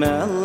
smell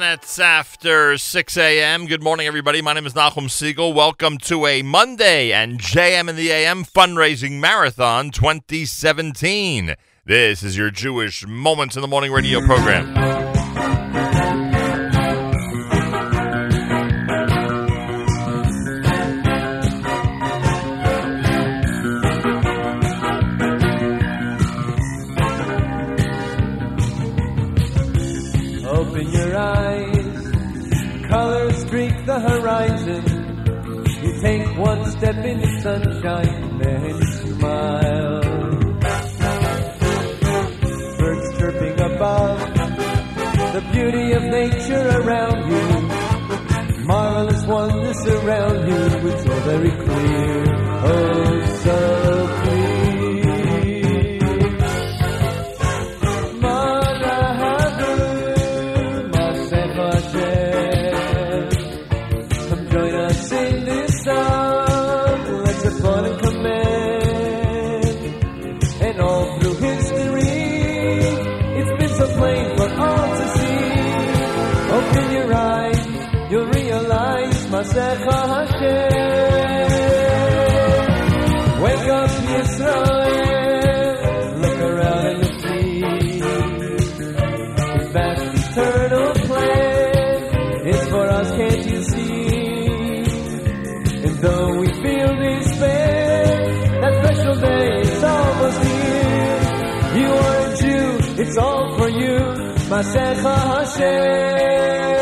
minutes after 6 a.m. Good morning, everybody. My name is Nachum Segal. Welcome to a Monday and JM in the AM Fundraising Marathon 2017. This is your Jewish Moments in the Morning radio program. Open your eyes, colors streak the horizon. You take one step in the sunshine, then smile. Birds chirping above, the beauty of nature around you. Marvelous wonders surround you, it's all very clear, oh so Wake up. Look around and you'll see vast eternal plan for us, can't you see? And though we feel despair, that special day is almost here. You are a Jew, it's all for you, Masecha Hashem.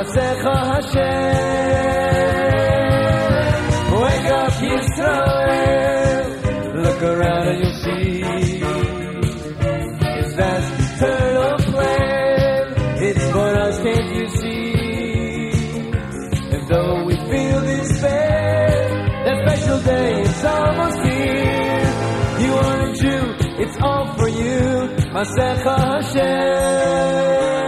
Masecha Hashem. Wake up, Yisrael. Look around and you'll see His vast eternal plan. It's for us, can't you see? And though we feel despair, that special day is almost here. You are a Jew, it's all for you, Masecha Hashem.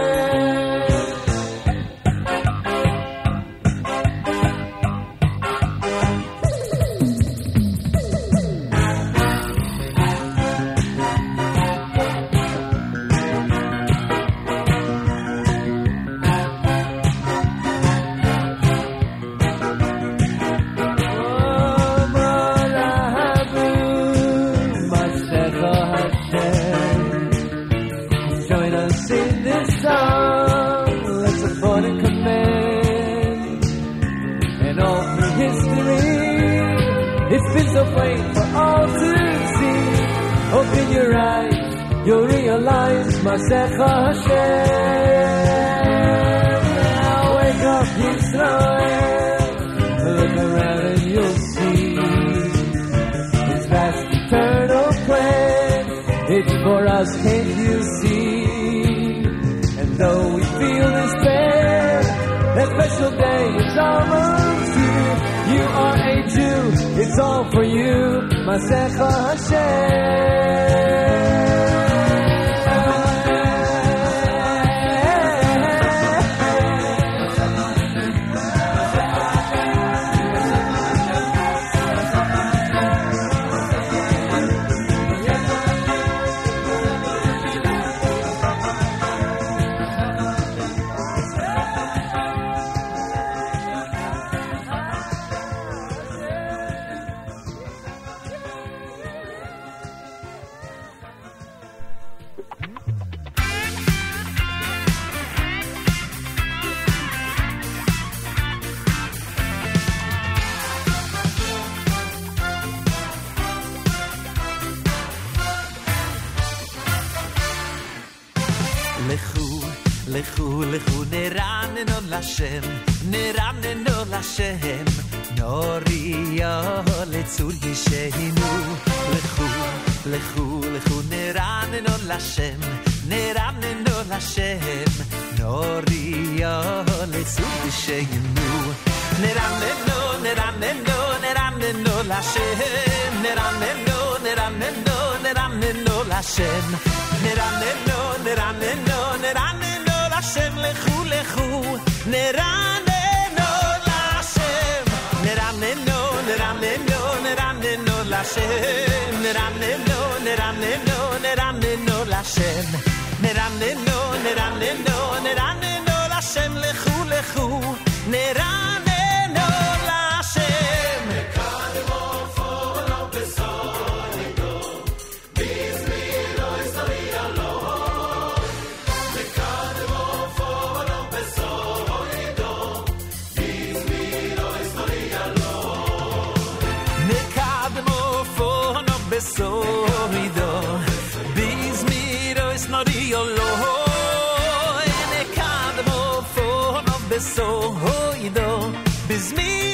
so hoido bez me.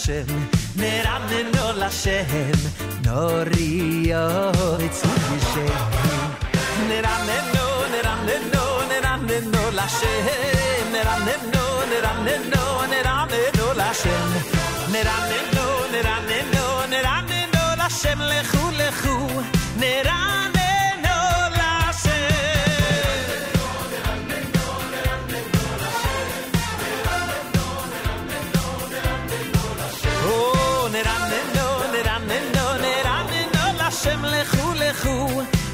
Hashem Meramen no Lashem Nori Yoitz Yishem Meramen no, Meramen no, Meramen no Lashem Meramen no, Meramen no, Meramen no Lashem. Meramen no, Meramen no, Meramen no Lashem Lechu, Lechu, Meramen khu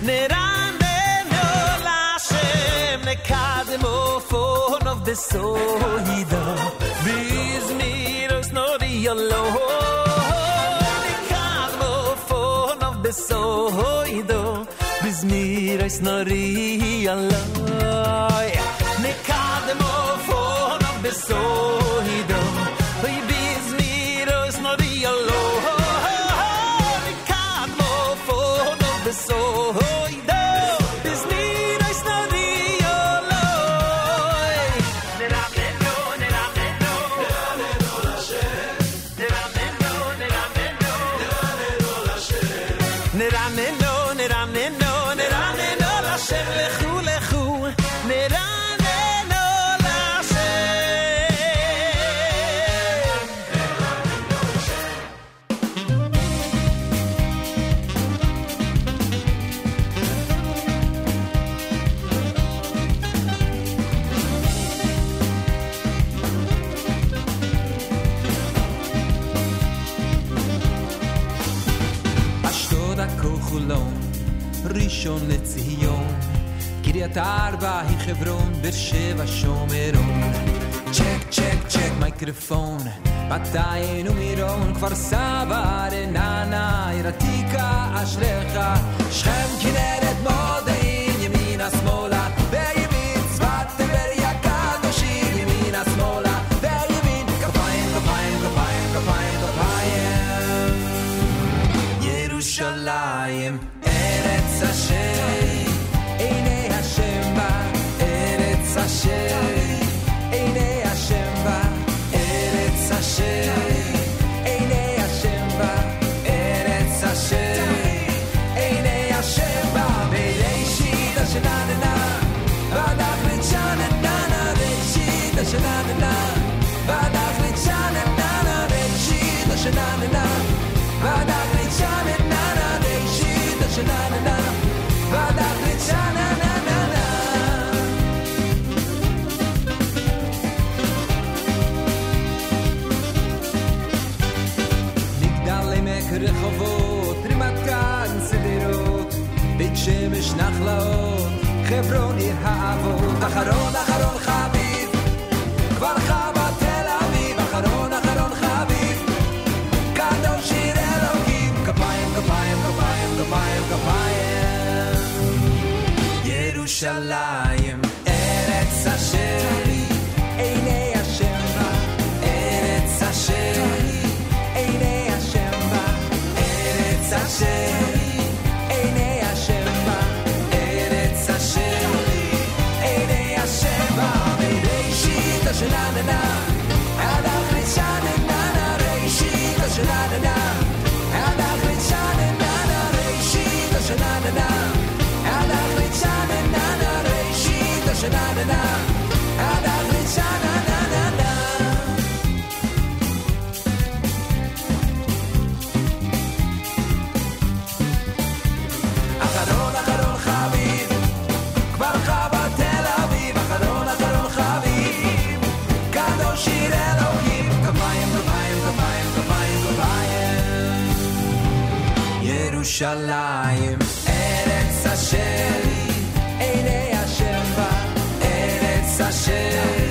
neran de no lashem ne kadem o fon of the soul hido biz mi rus no di yolo ne kadem o fon of the soul hido biz mi rus no di yolo ne of the soul את הארבע היא חברון, באר שבע שומרון. צ'ק, צ'ק, צ'ק מייקרופון, מתי ומירון, כפר סבא, רננה, עיר עתיקה, אשריך, שכם כנרת מוד Efron y Jabo, Ajarola ירושלים ארץ אשר share.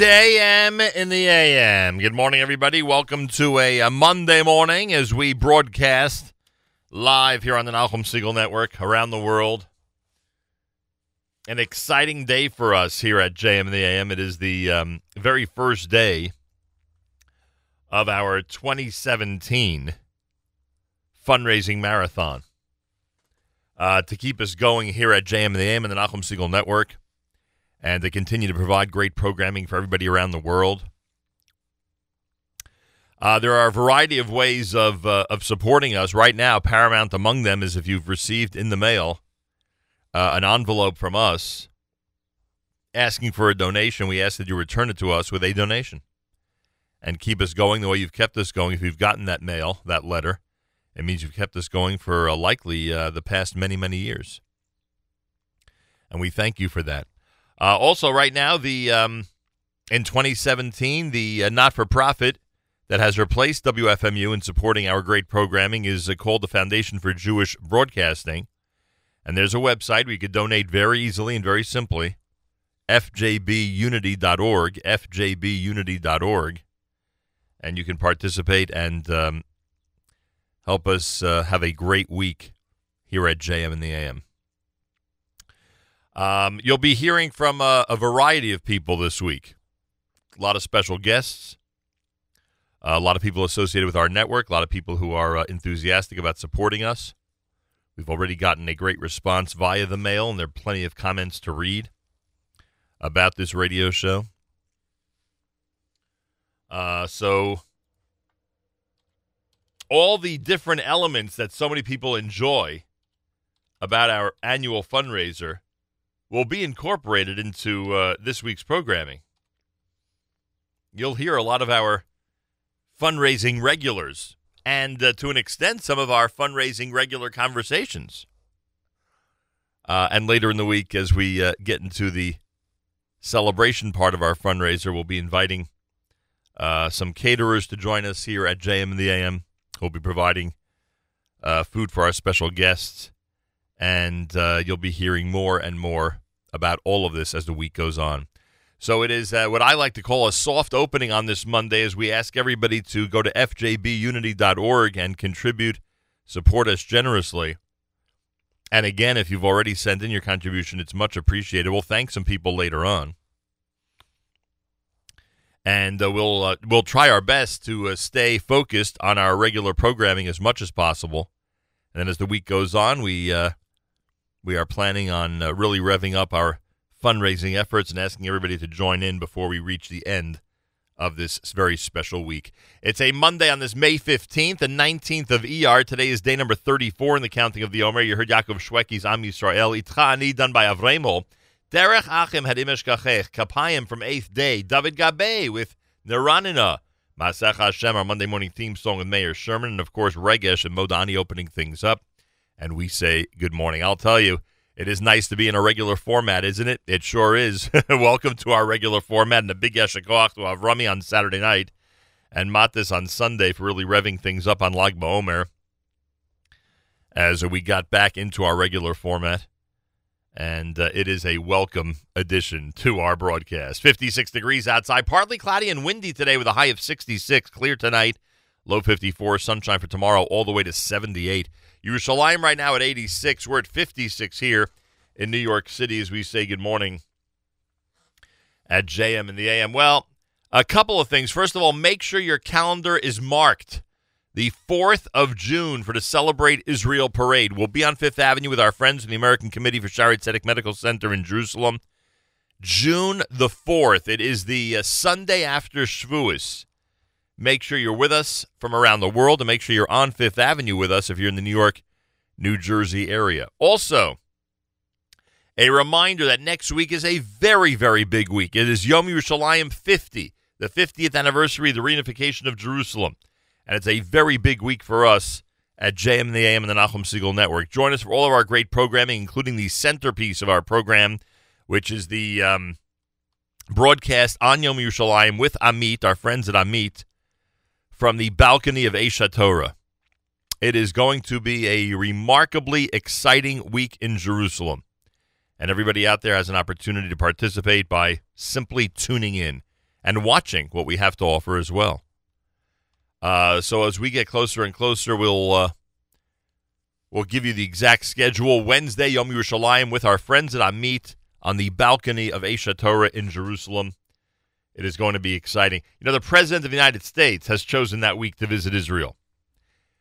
JM in the AM. Good morning, everybody. Welcome to a, a Monday morning as we broadcast live here on the Nachum Segal Network around the world. An exciting day for us here at JM in the AM. It is the um, very first day of our 2017 fundraising marathon. Uh, to keep us going here at JM in the AM and the Nachum Segal Network and they continue to provide great programming for everybody around the world. Uh, there are a variety of ways of uh, of supporting us right now. Paramount among them is if you've received in the mail uh, an envelope from us asking for a donation, we ask that you return it to us with a donation and keep us going the way you've kept us going. If you've gotten that mail, that letter, it means you've kept us going for uh, likely uh, the past many, many years. And we thank you for that. Uh, also, right now, the um, in 2017, the uh, not-for-profit that has replaced WFMU in supporting our great programming is uh, called the Foundation for Jewish Broadcasting, and there's a website where you could donate very easily and very simply, fjbunity.org, fjbunity.org, and you can participate and um, help us uh, have a great week here at JM in the AM. Um, you'll be hearing from a, a variety of people this week. A lot of special guests, a lot of people associated with our network, a lot of people who are uh, enthusiastic about supporting us. We've already gotten a great response via the mail, and there are plenty of comments to read about this radio show. Uh, so, all the different elements that so many people enjoy about our annual fundraiser will be incorporated into uh, this week's programming. You'll hear a lot of our fundraising regulars and, uh, to an extent, some of our fundraising regular conversations. Uh, and later in the week, as we uh, get into the celebration part of our fundraiser, we'll be inviting uh, some caterers to join us here at JM and the AM. We'll be providing uh, food for our special guests and uh, you'll be hearing more and more about all of this as the week goes on. So it is uh, what I like to call a soft opening on this Monday as we ask everybody to go to fjbunity.org and contribute support us generously. And again, if you've already sent in your contribution, it's much appreciated. We'll thank some people later on, and uh, we'll uh, we'll try our best to uh, stay focused on our regular programming as much as possible. And then as the week goes on, we uh, we are planning on uh, really revving up our fundraising efforts and asking everybody to join in before we reach the end of this very special week. It's a Monday on this May 15th, the 19th of ER. Today is day number 34 in the counting of the Omer. You heard Yaakov Shwekey's Am Yisrael. Itcha Ani, done by Avremo. Derech Achim had Imesh. Kapayim from 8th day. David Gabe with Neranina. Masech Hashem, our Monday morning theme song with Mayor Sherman. And of course, Regesh and Modani opening things up. And we say good morning. I'll tell you, it is nice to be in a regular format, isn't it? It sure is. Welcome to our regular format and a big Yeshikoach to have Rami on Saturday night and Matis on Sunday for really revving things up on Lag BaOmer as we got back into our regular format. And uh, it is a welcome addition to our broadcast. 56 degrees outside, partly cloudy and windy today with a high of 66. Clear tonight, low 54. Sunshine for tomorrow, all the way to 78. Yerushalayim right now at 86. We're at 56 here in New York City as we say good morning at JM and the AM. Well, a couple of things. First of all, make sure your calendar is marked. The 4th of June for the Celebrate Israel Parade. We'll be on Fifth Avenue with our friends from the American Committee for Shaare Zedek Medical Center in Jerusalem. June the 4th. It is the uh, Sunday after Shavuos. Make sure you're with us from around the world and make sure you're on Fifth Avenue with us if you're in the New York, New Jersey area. Also, a reminder that next week is a very, very big week. It is Yom Yerushalayim 50, the 50th anniversary of the reunification of Jerusalem. And it's a very big week for us at JM and the AM and the Nachum Segal Network. Join us for all of our great programming, including the centerpiece of our program, which is the um, broadcast on Yom Yerushalayim with Amit, our friends at Amit, from the balcony of Aish HaTorah. It is going to be a remarkably exciting week in Jerusalem. And everybody out there has an opportunity to participate by simply tuning in and watching what we have to offer as well. Uh, so as we get closer and closer, we'll uh, we'll give you the exact schedule. Wednesday, Yom Yerushalayim with our friends at Amit on the balcony of Aish HaTorah in Jerusalem. It is going to be exciting. You know, the President of the United States has chosen that week to visit Israel.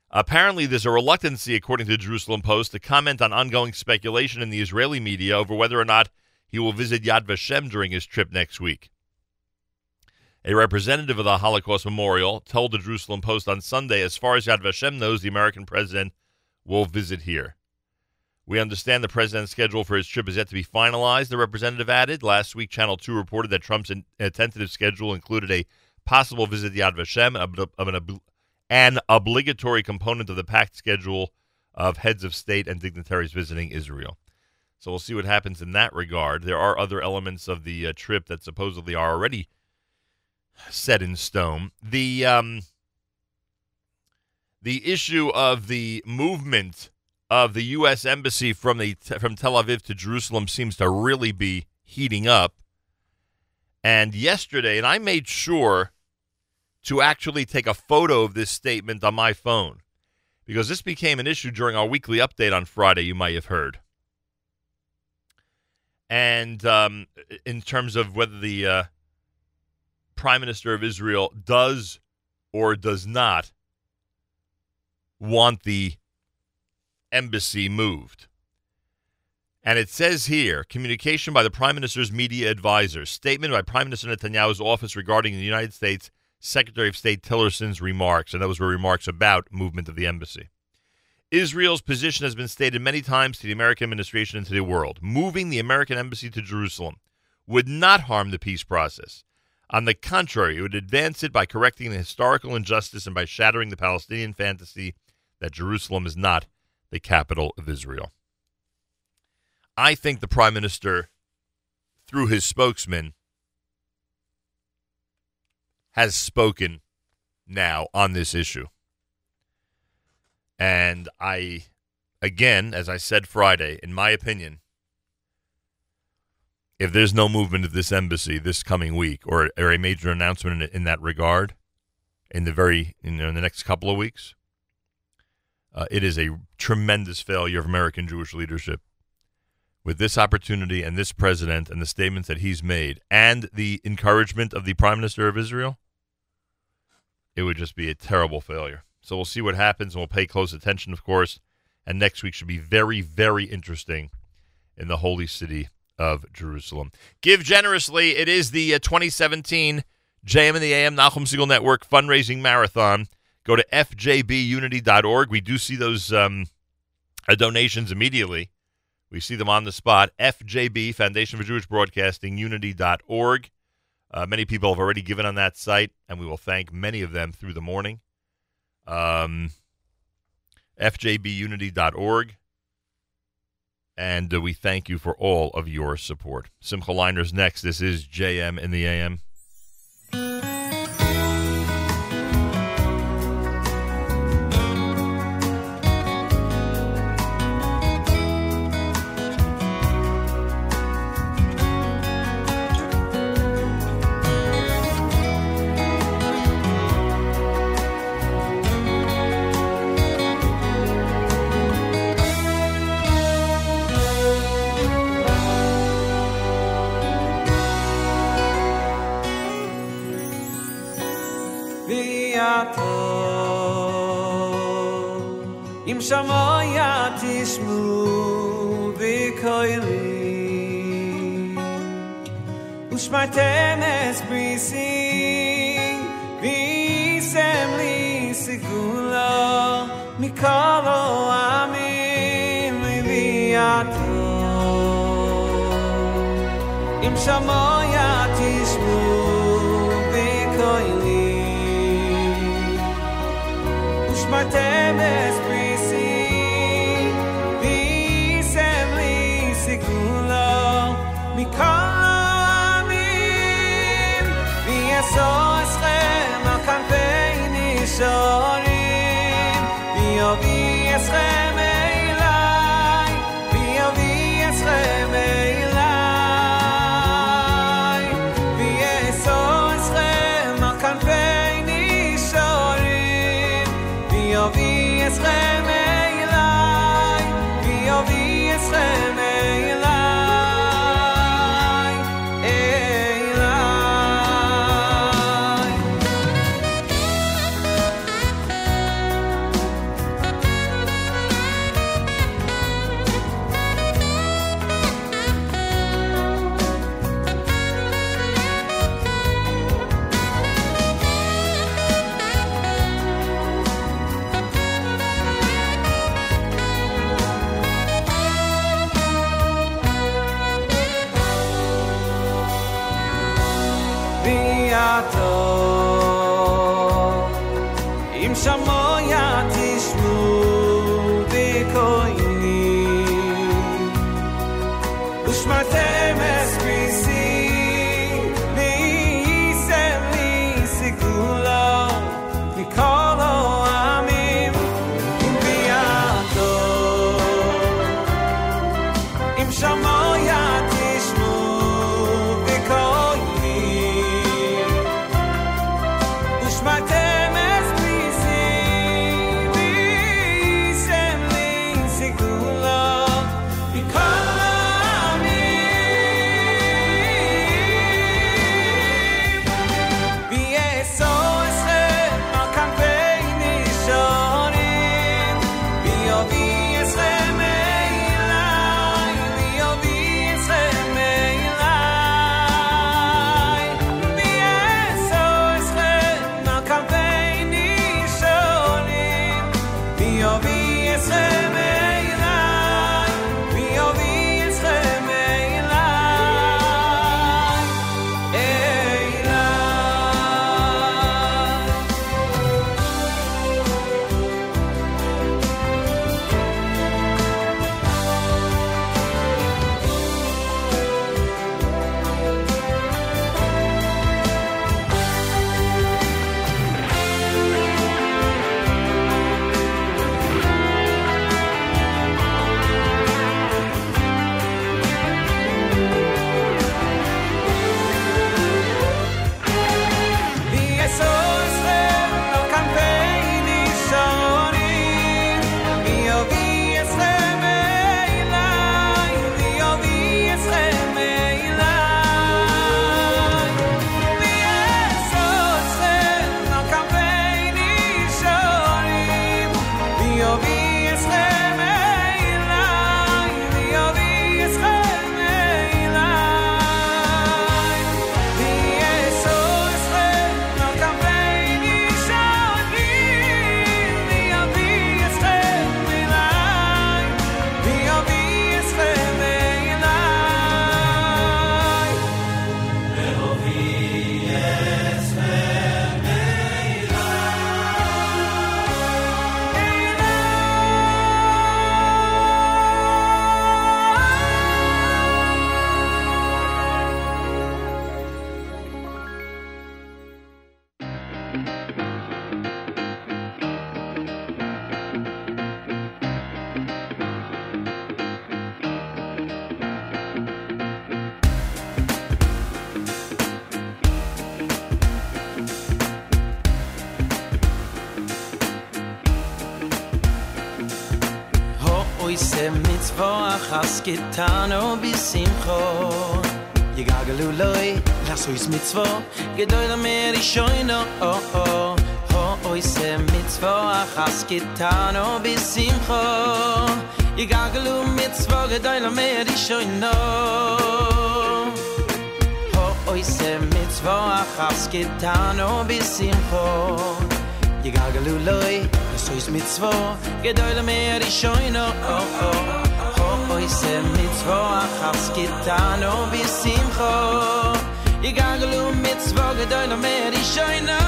Apparently, there's a reluctancy, according to the Jerusalem Post, to comment on ongoing speculation in the Israeli media over whether or not he will visit Yad Vashem during his trip next week. A representative of the Holocaust Memorial told the Jerusalem Post on Sunday, as far as Yad Vashem knows, the American president will visit here. We understand the president's schedule for his trip is yet to be finalized, the representative added. Last week, Channel 2 reported that Trump's in, tentative schedule included a possible visit to Yad Vashem, an, ob- an obligatory component of the packed schedule of heads of state and dignitaries visiting Israel. So we'll see what happens in that regard. There are other elements of the uh, trip that supposedly are already set in stone. The um, the issue of the movement of the U.S. embassy from the from Tel Aviv to Jerusalem seems to really be heating up. And yesterday, and I made sure to actually take a photo of this statement on my phone because this became an issue during our weekly update on Friday. You might have heard. And um, in terms of whether the uh, Prime Minister of Israel does or does not want the embassy moved. And it says here communication by the Prime Minister's media advisor, statement by Prime Minister Netanyahu's office regarding the United States Secretary of State Tillerson's remarks. And those were remarks about movement of the embassy. Israel's position has been stated many times to the American administration and to the world. Moving the American embassy to Jerusalem would not harm the peace process. On the contrary, it would advance it by correcting the historical injustice and by shattering the Palestinian fantasy that Jerusalem is not the capital of Israel. I think the prime minister, through his spokesman, has spoken now on this issue. And I, again, as I said Friday, in my opinion, if there's no movement of this embassy this coming week or, or a major announcement in, in that regard in the very in the next couple of weeks, Uh, it is a tremendous failure of American Jewish leadership. With this opportunity and this president and the statements that he's made and the encouragement of the prime minister of Israel, it would just be a terrible failure. So we'll see what happens and we'll pay close attention, of course. And next week should be very, very interesting in the holy city of Jerusalem. Give generously. It is the uh, 2017 JM and the AM Nachum Segal Network fundraising marathon. Go to fjbunity.org. We do see those um, uh, donations immediately. We see them on the spot. FJB, Foundation for Jewish Broadcasting, unity.org. Uh, many people have already given on that site, and we will thank many of them through the morning. Um, FJBunity.org. And uh, we thank you for all of your support. Simcha Liners next. This is JM in the AM. ושמרתם אס בריסי ויסם לי סגולו מכל העמים ויעתו אם שמויה so gitano oh, bis im kho ye gagalu loy lass uns mit zwo. Gedoyr mer ich scho oh, oh. no ho ho oi se mit zwo has gitano bis im kho ye gagalu mit zwo gedoyr mer ich scho no. Ho oi se mit zwo has gitano bis im kho ye gagalu loy Du bist mit zwo, gedoyle mer ich scheine, oh oh. se mit zwo achas gitan o oh, bi simcho i gaglu mit zwo gedoy no mer i shoyna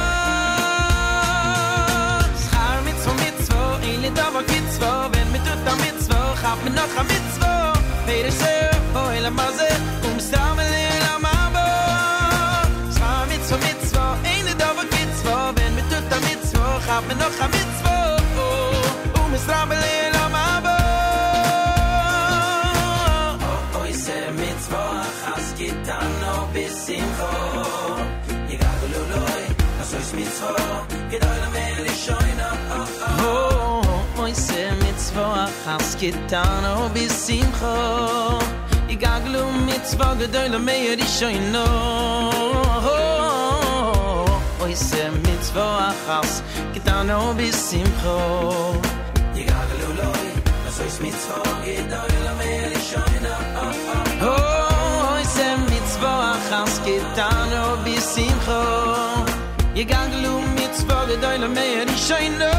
schar mit zwo mit zwo i lit aber git zwo wenn mit du da mit zwo hab mir noch a mit zwo wer e se o el maze um samel el mabo. Schar mit zwo mit zwo i lit git zwo wenn mit du da mit zwo hab mir noch a mit zwo oh, um samel el chas gitano bisimcho Yigagulu loy so is mitzvah gedoy la mer shoyna oy se mitzvah chas gitano bisimcho Yigagulu mitzvah gedoy la mer shoyna Oy se mitzvah chas gitano bisimcho Yigagulu loy so mitzvah gedoy la mer shoyna khans ketano bi simcho ye ganglu mit zwa de deine mer ich scheine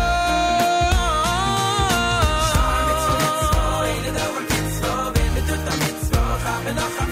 mit zwa mit zwa mit zwa mit zwa mit zwa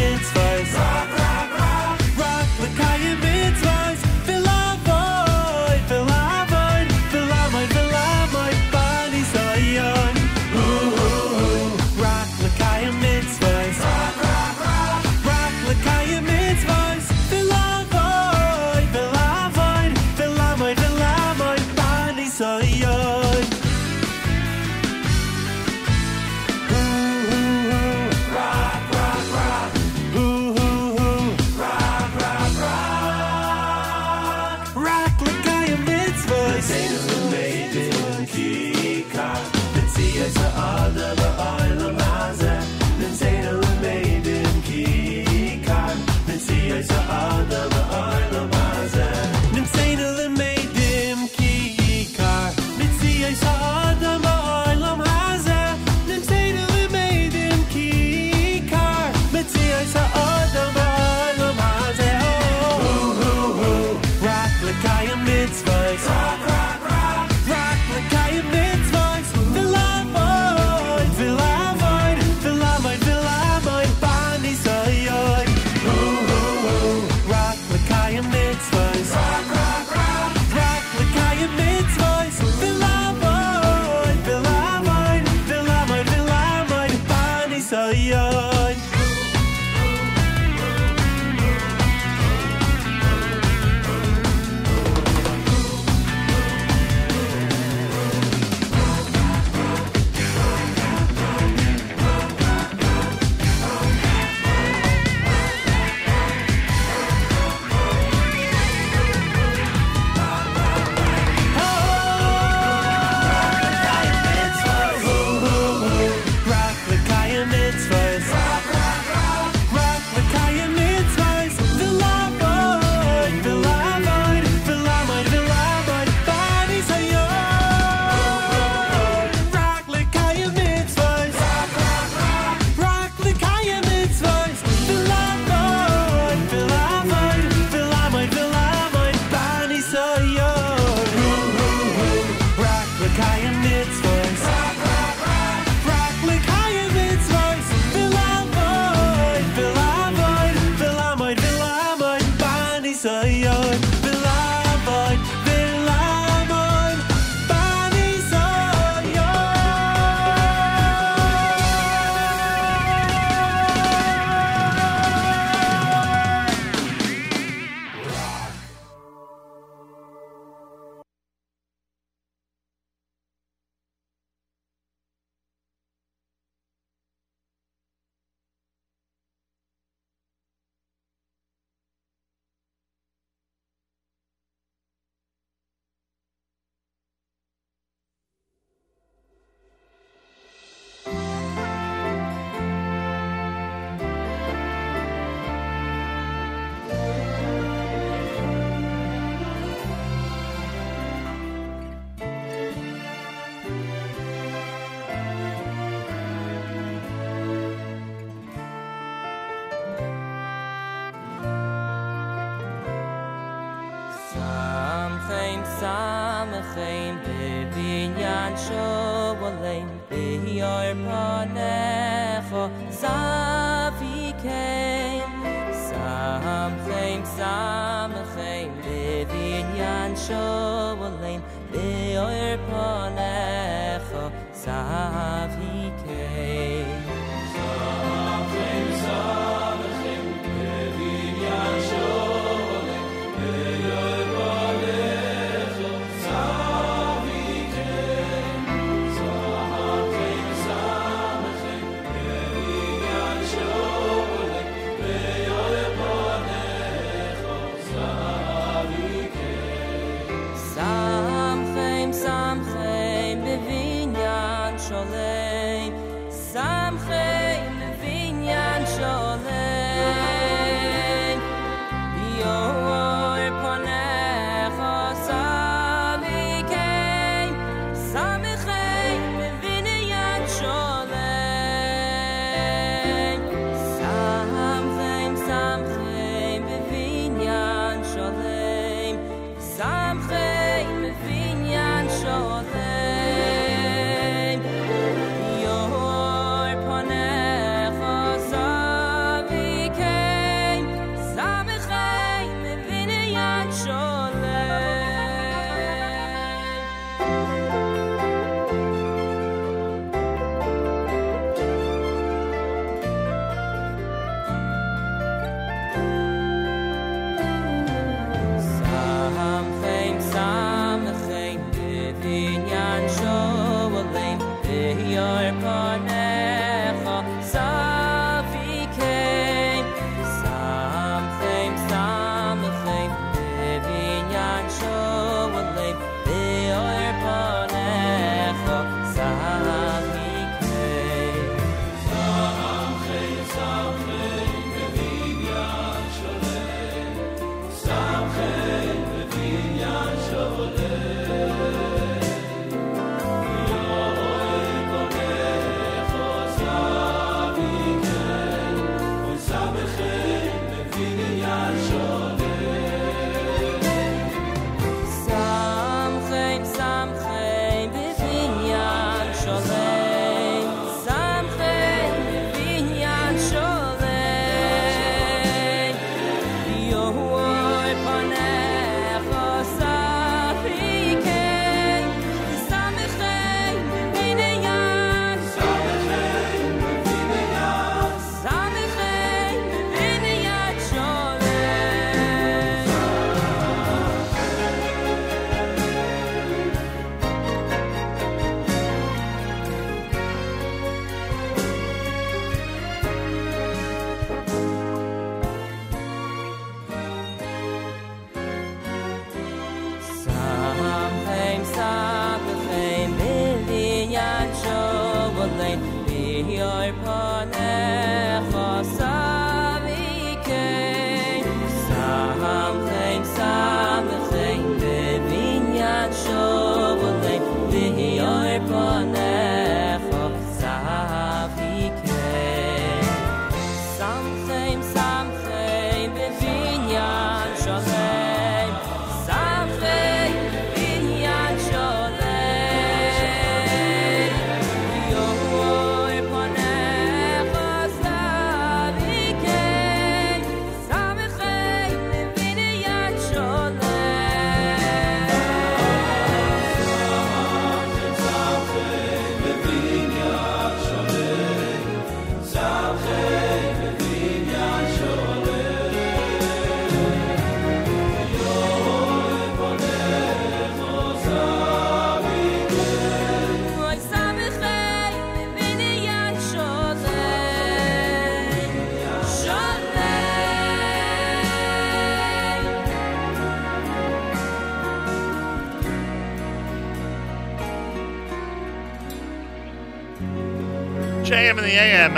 JM in the AM.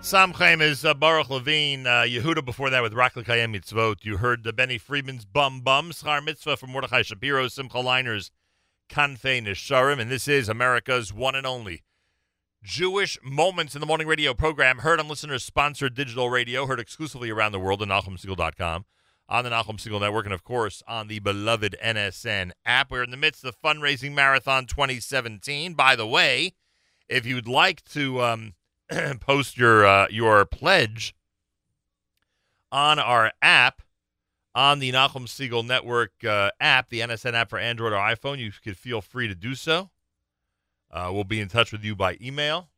Samchem is uh, Baruch Levine. Uh, Yehuda before that with Rak L'Kayem Mitzvot. You heard the Benny Friedman's Bum Bum. Schar Mitzvah from Mordechai Shapiro. Simcha Liners Kanfei Nesharim. And this is America's one and only Jewish Moments in the Morning radio program. Heard on listeners sponsored digital radio. Heard exclusively around the world at NachumSegal.com. On the Nachum Segal Network, and of course on the beloved NSN app. We're in the midst of Fundraising Marathon 2017. By the way, if you'd like to um, post your uh, your pledge on our app on the Nachum Segal Network uh, app, the NSN app for Android or iPhone. You could feel free to do so. Uh, we'll be in touch with you by email.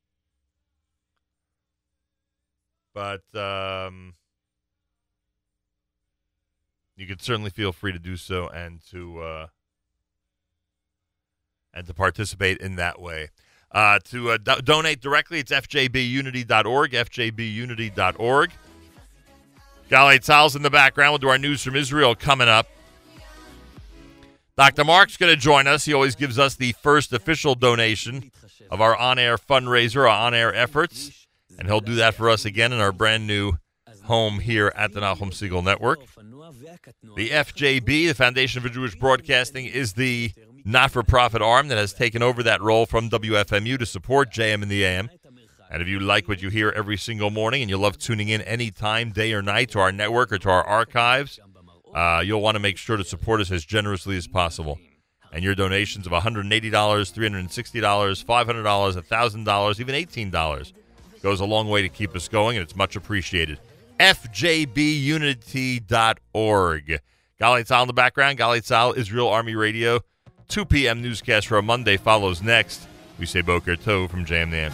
But um, you could certainly feel free to do so and to uh, and to participate in that way. Uh, to uh, do- donate directly, it's fjbunity.org, fjbunity.org. Galei Tzahal's in the background. We'll do our news from Israel coming up. Dr. Marc's going to join us. He always gives us the first official donation of our on air fundraiser, our on air efforts. And he'll do that for us again in our brand new home here at the Nachum Segal Network. The FJB, the Foundation for Jewish Broadcasting, is the not for profit arm that has taken over that role from WFMU to support JM in the AM. And if you like what you hear every single morning and you love tuning in any time, day or night, to our network or to our archives, uh, you'll want to make sure to support us as generously as possible. And your donations of $180, $360, $500, $1,000, even $18 goes a long way to keep us going, and it's much appreciated fjbunity.org. Galei Tzahal in the background. Galei Tzahal, Israel Army Radio. 2 p.m. newscast for Monday follows next. We say Boker Tov from Jam Nam.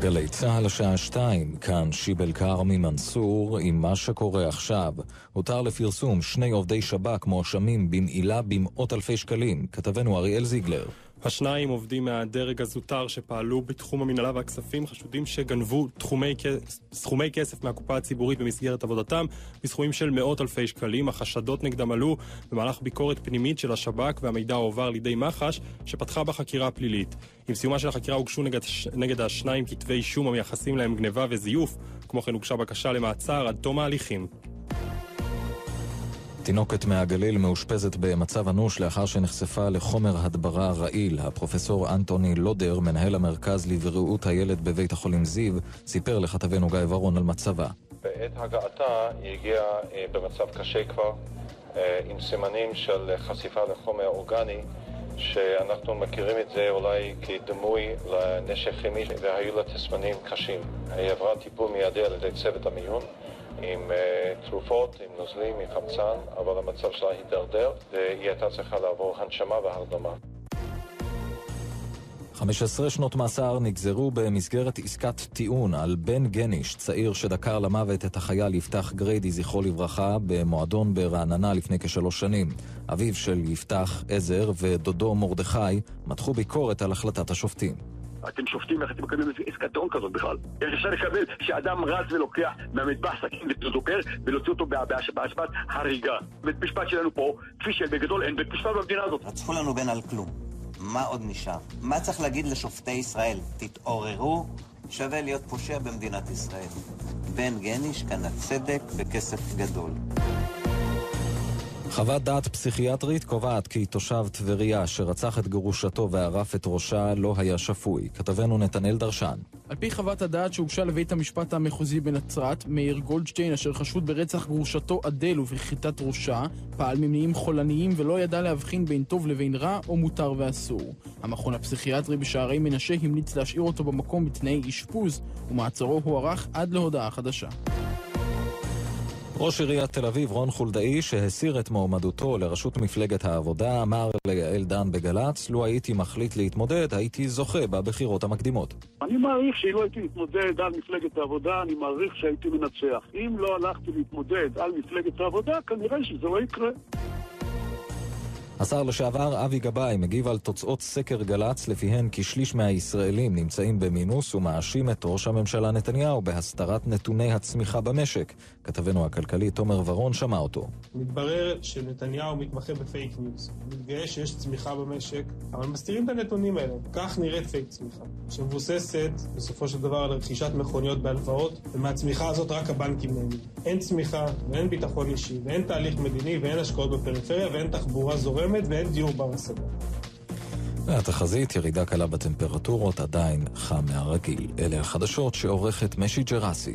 גלי צה"ל השעה שתיים, כאן שיבל כרמי מנסור עם מה שקורה עכשיו. הותר לפרסום שני עובדי שב"כ מואשמים במעילה במאות אלפי שקלים. כתבנו אריאל זיגלר. השניים עובדים מהדרג הזוטר שפעלו בתחום המנהלה והכספים, חשודים שגנבו תחומי, סכומי כסף מהקופה הציבורית במסגרת עבודתם בסכומים של מאות אלפי שקלים. החשדות נגדם עלו במהלך ביקורת פנימית של השב"כ והמידע הועבר לידי מח"ש, שפתחה בחקירה פלילית. עם סיומה של החקירה הוגשו נגד, נגד השניים כתבי אישום המייחסים להם גניבה וזיוף. כמו כן הוגשה בקשה למעצר עד תום ההליכים. תינוקת מהגליל מאושפזת במצב אנוש לאחר שנחשפה לחומר הדברה רעיל. הפרופסור אנטוני לודר, מנהל המרכז לבריאות הילד בבית החולים זיו, סיפר לכתבנו גיא ורון על מצבה. בעת הגעתה היא הגיעה אה, במצב קשה כבר, אה, עם סימנים של חשיפה לחומר אורגני, שאנחנו מכירים את זה אולי כדמוי לנשק כימי, והיו לה תסמנים קשים. היא עברה טיפול מיידי על ידי צוות המיון. עם uh, תרופות, עם נוזלים, עם חמצן, אבל המצב שלה הידרדר והיא הייתה צריכה לעבור הנשמה והרדמה. 15 שנות מאסר נגזרו במסגרת עסקת טיעון על בן גניש, צעיר שדקר למוות את החייל יפתח גריידי, זכרו לברכה, במועדון ברעננה לפני כשלוש שנים. אביו של יפתח, עזר, ודודו מרדכי מתחו ביקורת על החלטת השופטים. אתם שופטים איך אתם מקבלים עסקת טיעון כזאת בכלל? איך אפשר לקבל שאדם רץ ולוקח מהמטבח סכין ודוקר ולהוציא אותו בהשפעת הריגה? בית משפט שלנו פה, כפי שבגדול אין בית משפט במדינה הזאת. רצחו לנו בן על כלום. מה עוד נשאר? מה צריך להגיד לשופטי ישראל? תתעוררו, שווה להיות פושע במדינת ישראל. בן גניש, כאן הצדק בכסף גדול. חוות דעת פסיכיאטרית קובעת כי תושב טבריה שרצח את גרושתו וערף את ראשה לא היה שפוי. כתבנו נתנאל דרשן. על פי חוות הדעת שהוגשה לבית המשפט המחוזי בנצרת, מאיר גולדשטיין, אשר חשוד ברצח גרושתו אדל ובכריתת ראשה, פעל ממניעים חולניים ולא ידע להבחין בין טוב לבין רע או מותר ואסור. המכון הפסיכיאטרי בשערי מנשה המליץ להשאיר אותו במקום בתנאי אשפוז, ומעצרו הוארך עד להודעה חדשה. ראש עיריית תל אביב רון חולדאי, שהסיר את מועמדותו לראשות מפלגת העבודה, אמר ליעל דן בגל"צ, לו הייתי מחליט להתמודד, הייתי זוכה בבחירות המקדימות. אני מעריך שאם לא הייתי מתמודד על מפלגת העבודה, אני מעריך שהייתי מנצח. אם לא הלכתי להתמודד על מפלגת העבודה, כנראה שזה לא יקרה. השר לשעבר אבי גבאי מגיב על תוצאות סקר גל"צ, לפיהן כשליש מהישראלים נמצאים במינוס ומאשים את ראש הממשלה נתניהו בהסתרת נתוני הצמיחה במשק. כתבנו הכלכלי תומר ורון שמע אותו. מתברר שנתניהו מתמחה בפייק ניוז. מתגאה שיש צמיחה במשק, אבל מסתירים את הנתונים האלה. כך נראית פייק צמיחה, שמבוססת בסופו של דבר על רכישת מכוניות בהלוואות, ומהצמיחה הזאת רק הבנקים נהנים. אין צמיחה, ואין ביטחון אישי, ואין תהליך מדיני, ואין השקעות בפריפריה, ואין תחבורה זורמת, ואין דיור בר הסדר. והתחזית, ירידה קלה בטמפרטורות, עדיין חם מהרגיל. אלה החדשות שעורכת משי ג'רסי.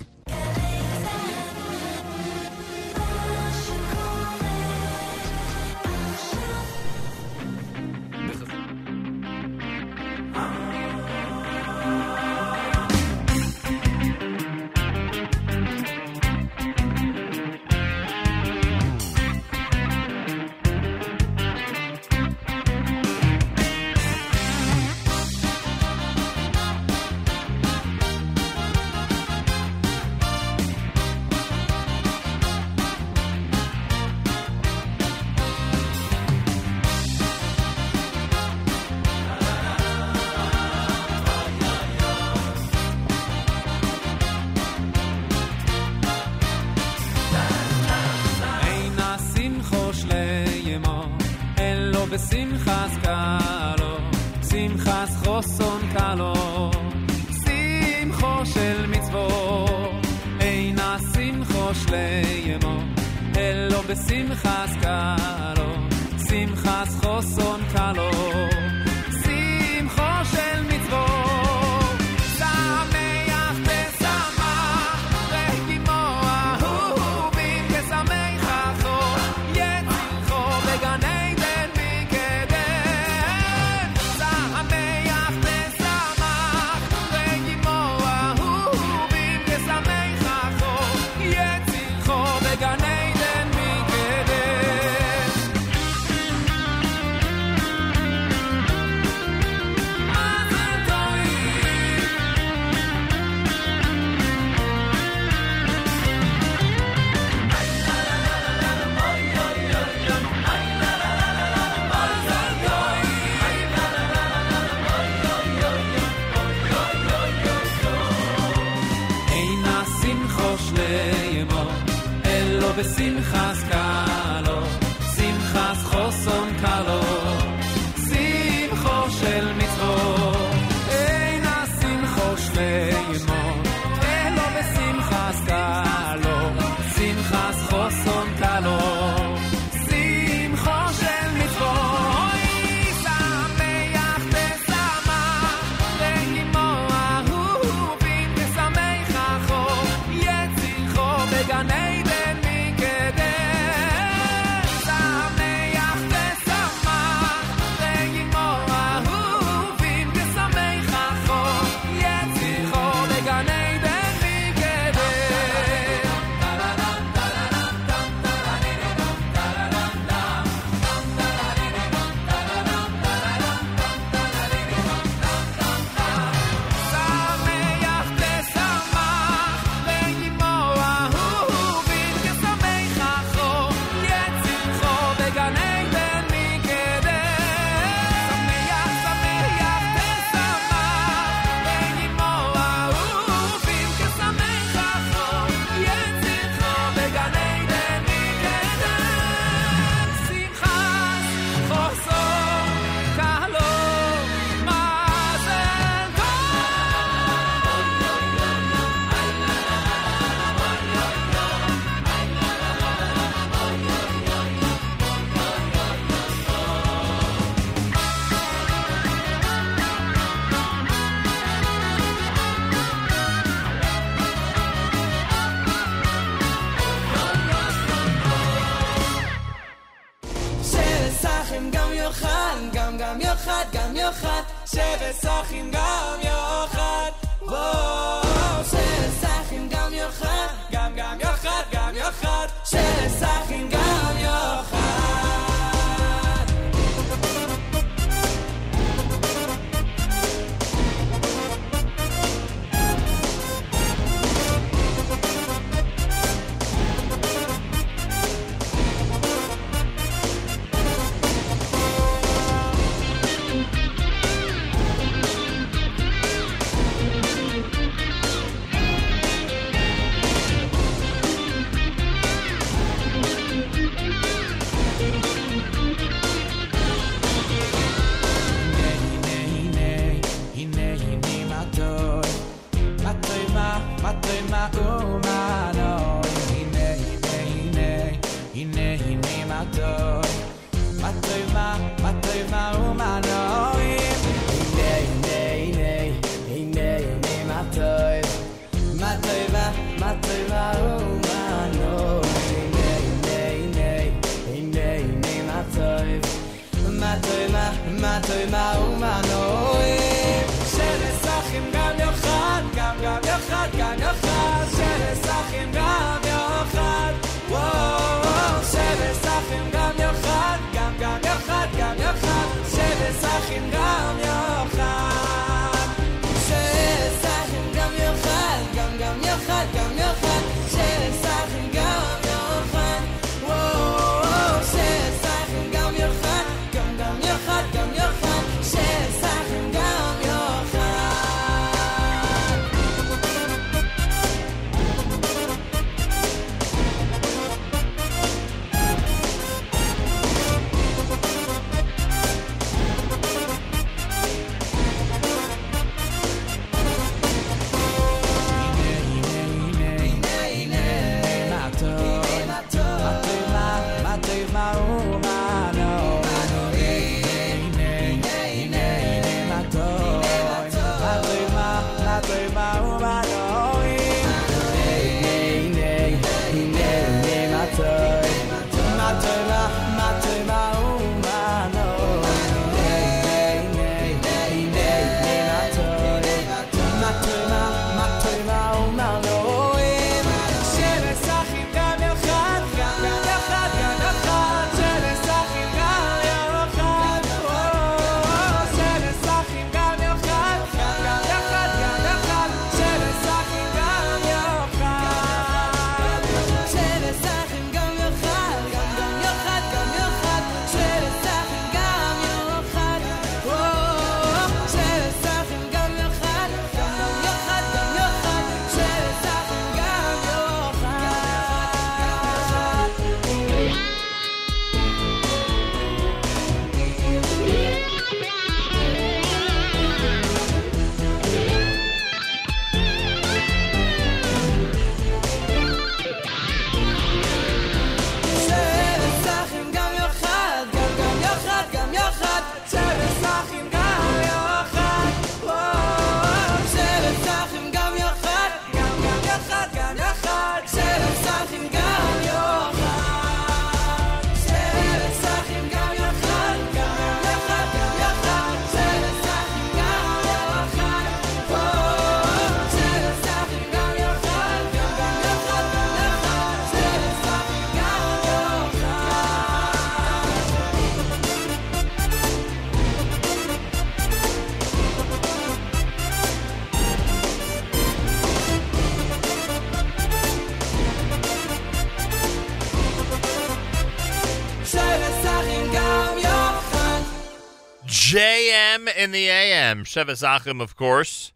In the AM. Shevis Achim, of course,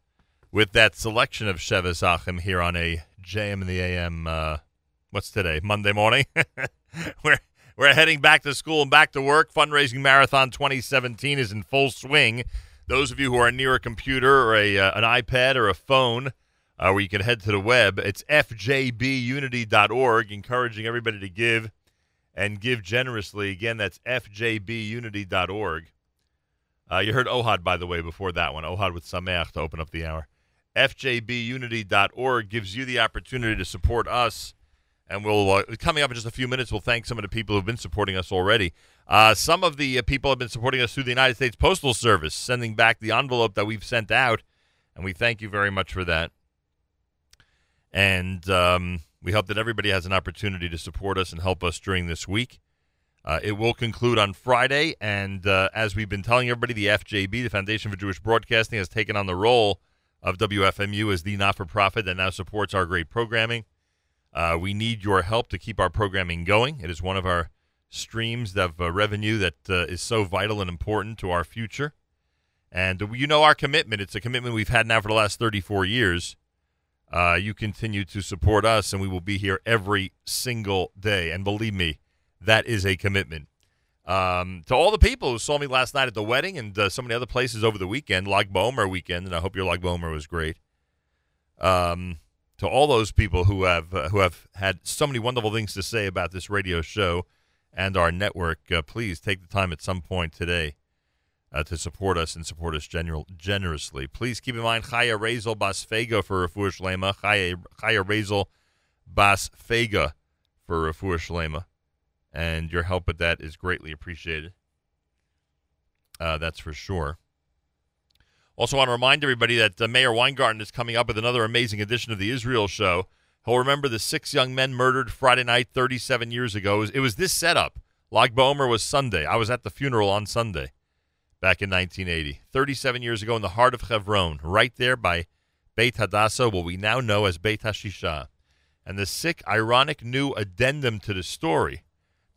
with that selection of Shevis Achim here on a JM in the AM. Uh, what's today? Monday morning. we're we're heading back to school and back to work. Fundraising Marathon 2017 is in full swing. Those of you who are near a computer or a uh, an iPad or a phone, uh, where you can head to the web, it's fjbunity.org. Encouraging everybody to give and give generously. Again, that's fjbunity.org. Uh, you heard Ohad, by the way, before that one. Ohad with Sameach to open up the hour. FJBunity.org gives you the opportunity to support us. And we'll, uh, coming up in just a few minutes, we'll thank some of the people who've been supporting us already. Uh, some of the uh, people have been supporting us through the United States Postal Service, sending back the envelope that we've sent out. And we thank you very much for that. And um, we hope that everybody has an opportunity to support us and help us during this week. Uh, it will conclude on Friday, and uh, as we've been telling everybody, the FJB, the Foundation for Jewish Broadcasting, has taken on the role of WFMU as the not-for-profit that now supports our great programming. Uh, we need your help to keep our programming going. It is one of our streams of uh, revenue that uh, is so vital and important to our future. And you know our commitment. It's a commitment we've had now for the last 34 years. Uh, you continue to support us, and we will be here every single day. And believe me, that is a commitment. Um, to all the people who saw me last night at the wedding and uh, so many other places over the weekend, Lag Bomer weekend, and I hope your Lag Bomer was great. Um, to all those people who have uh, who have had so many wonderful things to say about this radio show and our network, uh, please take the time at some point today uh, to support us and support us general, generously. Please keep in mind Chaya Razel Bas Fega for Refuah Shlema, Chaya, Chaya Bas Fega for Refuah Shlema, and your help with that is greatly appreciated. Uh, that's for sure. Also, want to remind everybody that uh, Meir Weingarten is coming up with another amazing edition of the Israel Show. He'll remember the six young men murdered Friday night 37 years ago. It was, it was this setup. Lag BaOmer was Sunday. I was at the funeral on Sunday back in 1980. 37 years ago in the heart of Hebron, right there by Beit Hadassah, what we now know as Beit Hashisha. And the sick, ironic new addendum to the story.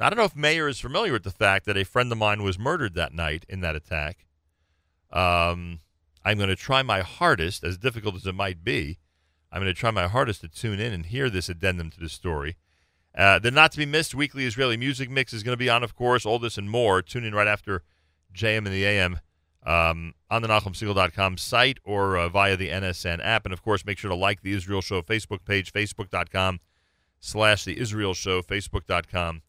I don't know if Meir is familiar with the fact that a friend of mine was murdered that night in that attack. Um, I'm going to try my hardest, as difficult as it might be, I'm going to try my hardest to tune in and hear this addendum to the story. Uh, the not to be missed weekly Israeli music mix is going to be on, of course. All this and more. Tune in right after JM and the AM um, on the NachumSegal.com site or uh, via the NSN app. And, of course, make sure to like the Israel Show Facebook page, facebook.com slash the Israel Show, facebook.com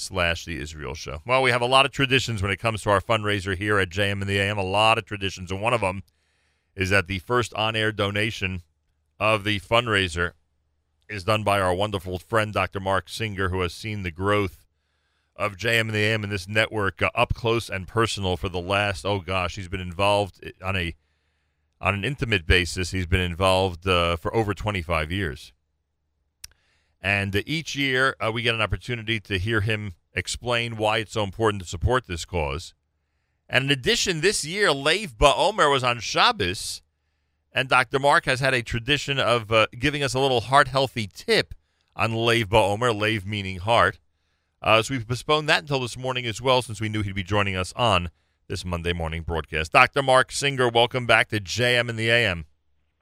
slash the Israel Show. Well, we have a lot of traditions when it comes to our fundraiser here at JM and the AM, a lot of traditions. And one of them is that the first on-air donation of the fundraiser is done by our wonderful friend, Dr. Marc Singer, who has seen the growth of JM and the AM and this network uh, up close and personal for the last, oh gosh, he's been involved on a on an intimate basis. He's been involved uh, for over 25 years. And uh, each year, uh, we get an opportunity to hear him explain why it's so important to support this cause. And in addition, this year, Lev Ba'omer was on Shabbos, and Dr. Marc has had a tradition of uh, giving us a little heart healthy tip on Lev Ba'omer, Lev meaning heart. Uh, so we've postponed that until this morning as well, since we knew he'd be joining us on this Monday morning broadcast. Dr. Marc Singer, welcome back to JM and the AM.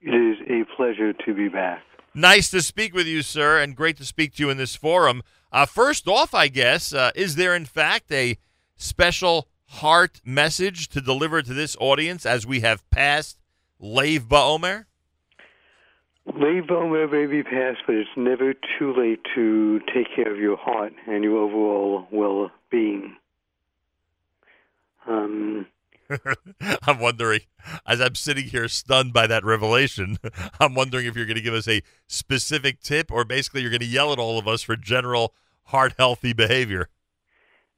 It is a pleasure to be back. Nice to speak with you, sir, and great to speak to you in this forum. Uh, first off, I guess, uh, is there in fact a special heart message to deliver to this audience as we have passed Lev Ba'omer? Leave Omer may be past, but it's never too late to take care of your heart and your overall well being. Um, I'm wondering, as I'm sitting here stunned by that revelation, I'm wondering if you're going to give us a specific tip or basically you're going to yell at all of us for general heart healthy behavior.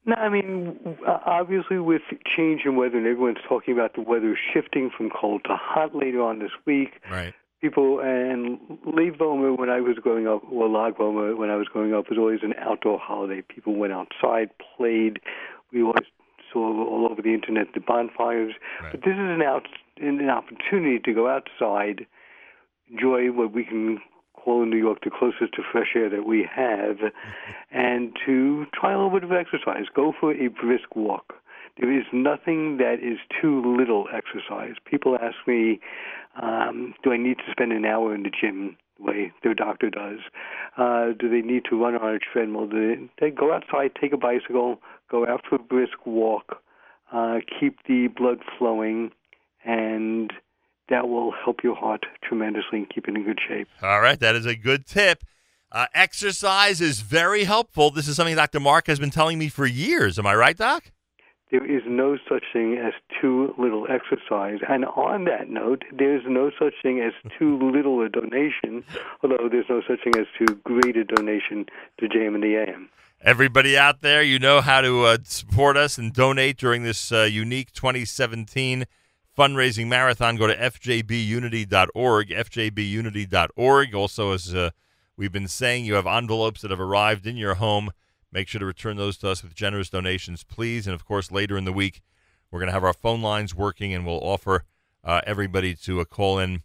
No, I mean, uh, obviously, with change in weather, and everyone's talking about the weather shifting from cold to hot later on this week. Right. People and Leave Boma, when I was growing up, well, Lag Boma, when I was growing up, was always an outdoor holiday. People went outside, played. We always saw all over the internet the bonfires. But this is an out an opportunity to go outside, enjoy what we can call in New York the closest to fresh air that we have, and to try a little bit of exercise. Go for a brisk walk. There is nothing that is too little exercise. People ask me, um, do I need to spend an hour in the gym way their doctor does? Uh, do they need to run on a treadmill? Do they, they go outside, take a bicycle, go out for a brisk walk, uh, keep the blood flowing, and that will help your heart tremendously and keep it in good shape. All right, that is a good tip. Uh, exercise is very helpful. This is something Dr. Marc has been telling me for years. Am I right, Doc? There is no such thing as too little exercise. And on that note, there's no such thing as too little a donation, although there's no such thing as too great a donation to JM and the AM. Everybody out there, you know how to uh, support us and donate during this uh, unique 2017 fundraising marathon. Go to fjbunity.org, fjbunity.org. Also, as uh, we've been saying, you have envelopes that have arrived in your home. Make sure to return those to us with generous donations, please. And of course, later in the week, we're going to have our phone lines working and we'll offer uh, everybody to uh, call in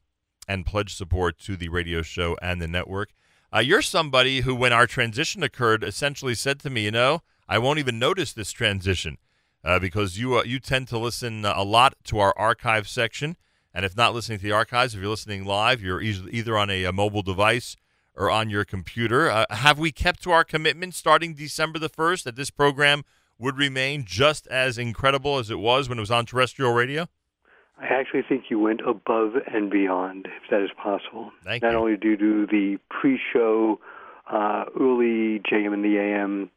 and pledge support to the radio show and the network. Uh, you're somebody who, when our transition occurred, essentially said to me, you know, I won't even notice this transition uh, because you uh, you tend to listen uh, a lot to our archive section. And if not listening to the archives, if you're listening live, you're either on a, a mobile device or on your computer. Uh, have we kept to our commitment starting December the 1st that this program would remain just as incredible as it was when it was on terrestrial radio? I actually think you went above and beyond, if that is possible. Thank Not you. only due to the pre-show, uh, early JM and the AM,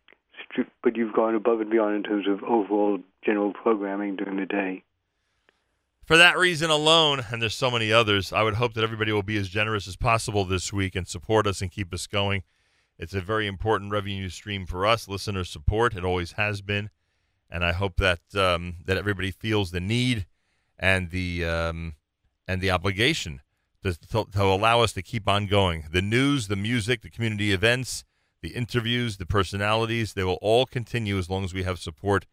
but you've gone above and beyond in terms of overall general programming during the day. For that reason alone, and there's so many others, I would hope that everybody will be as generous as possible this week and support us and keep us going. It's a very important revenue stream for us, listener support. It always has been. and I hope that um, that everybody feels the need and the um, and the obligation to, to, to allow us to keep on going. The news, the music, the community events, the interviews, the personalities, they will all continue as long as we have support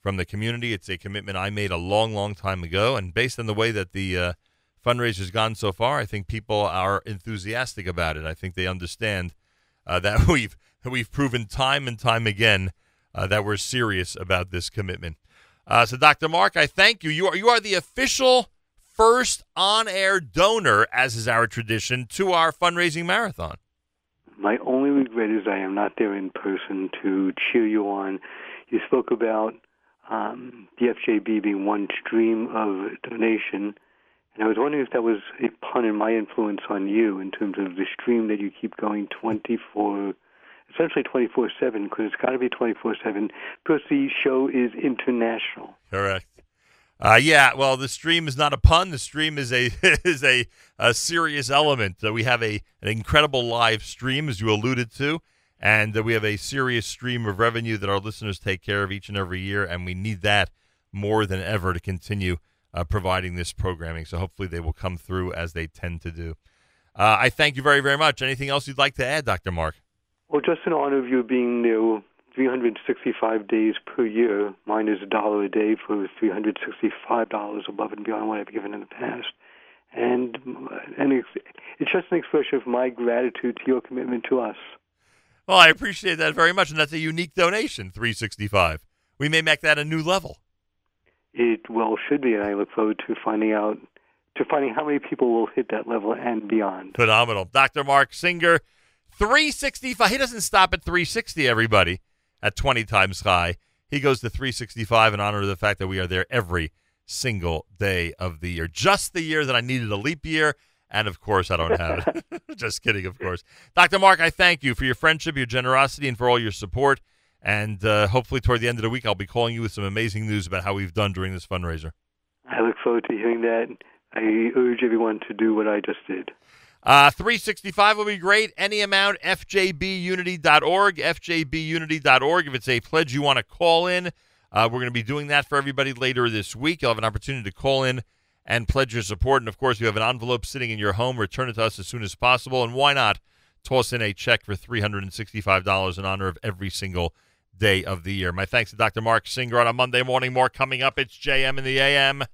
from the community. It's a commitment I made a long, long time ago, and based on the way that the uh, fundraiser's gone so far, I think people are enthusiastic about it. I think they understand uh, that we've we've proven time and time again uh, that we're serious about this commitment. Uh, so, Dr. Marc, I thank you. You are you are the official first on-air donor, as is our tradition, to our fundraising marathon. My only regret is I am not there in person to cheer you on. You spoke about um, the FJB being one stream of donation, and I was wondering if that was a pun in my influence on you in terms of the stream that you keep going 24, essentially 24 7, because it's got to be 24 7 because the show is international. Correct. Uh, yeah, well, the stream is not a pun. The stream is a is a, a serious element. Uh, we have a an incredible live stream, as you alluded to, and uh, we have a serious stream of revenue that our listeners take care of each and every year, and we need that more than ever to continue uh, providing this programming. So hopefully they will come through as they tend to do. Uh, I thank you very very much. Anything else you'd like to add, Doctor Marc? Well, just in honor of you being there 365 days per year, mine is a dollar a day for $365 above and beyond what I've given in the past. And, and it's, it's just an expression of my gratitude to your commitment to us. Well, I appreciate that very much, and that's a unique donation, 365. We may make that a new level. It well should be, and I look forward to finding out, to finding how many people will hit that level and beyond. Phenomenal. Dr. Marc Singer, 365. He doesn't stop at 360, everybody, at 20 times high. He goes to 365 in honor of the fact that we are there every single day of the year. Just the year that I needed a leap year. And of course, I don't have it. Just kidding, of course. Dr. Marc, I thank you for your friendship, your generosity, and for all your support. And uh, hopefully, toward the end of the week, I'll be calling you with some amazing news about how we've done during this fundraiser. I look forward to hearing that. I urge everyone to do what I just did. Uh, 365 will be great. Any amount, fjbunity.org, fjbunity.org. If it's a pledge you want to call in, uh, we're going to be doing that for everybody later this week. You'll have an opportunity to call in and pledge your support. And of course, you have an envelope sitting in your home. Return it to us as soon as possible. And why not toss in a check for $365 in honor of every single day of the year? My thanks to Dr. Marc Singer on a Monday morning. More coming up. It's JM in the AM.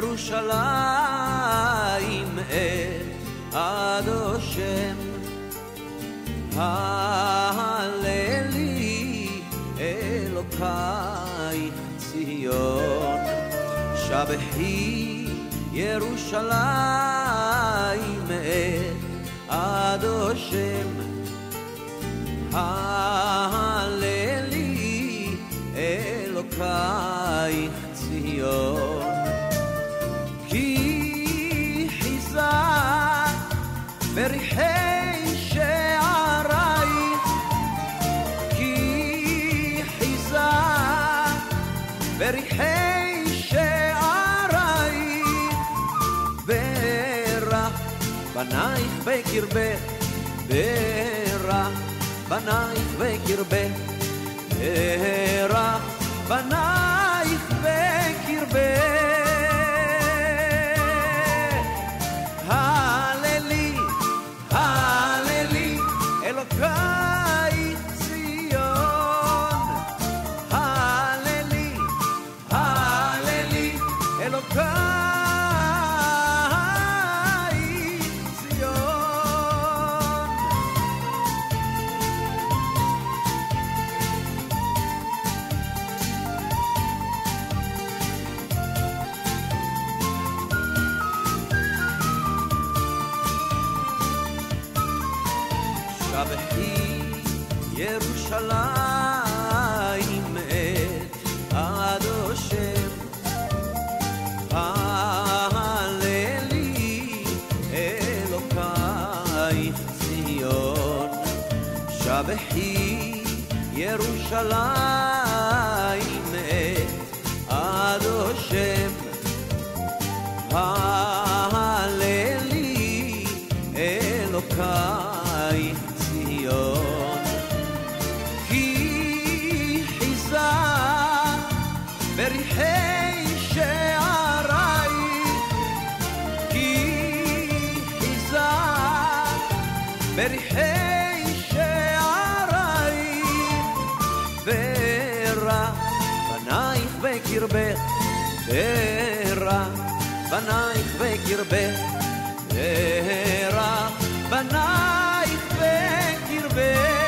ירושלים את אדושם הללי אלוקייך ציון שבחי ירושלים את אדושם הללי אלוקייך ציון בנייך בקרבך ברך בנייך בקרבך ברך בנייך בקרבך אבחי ירושלים. ורע בנייך בקרבך ורע בנייך בקרבך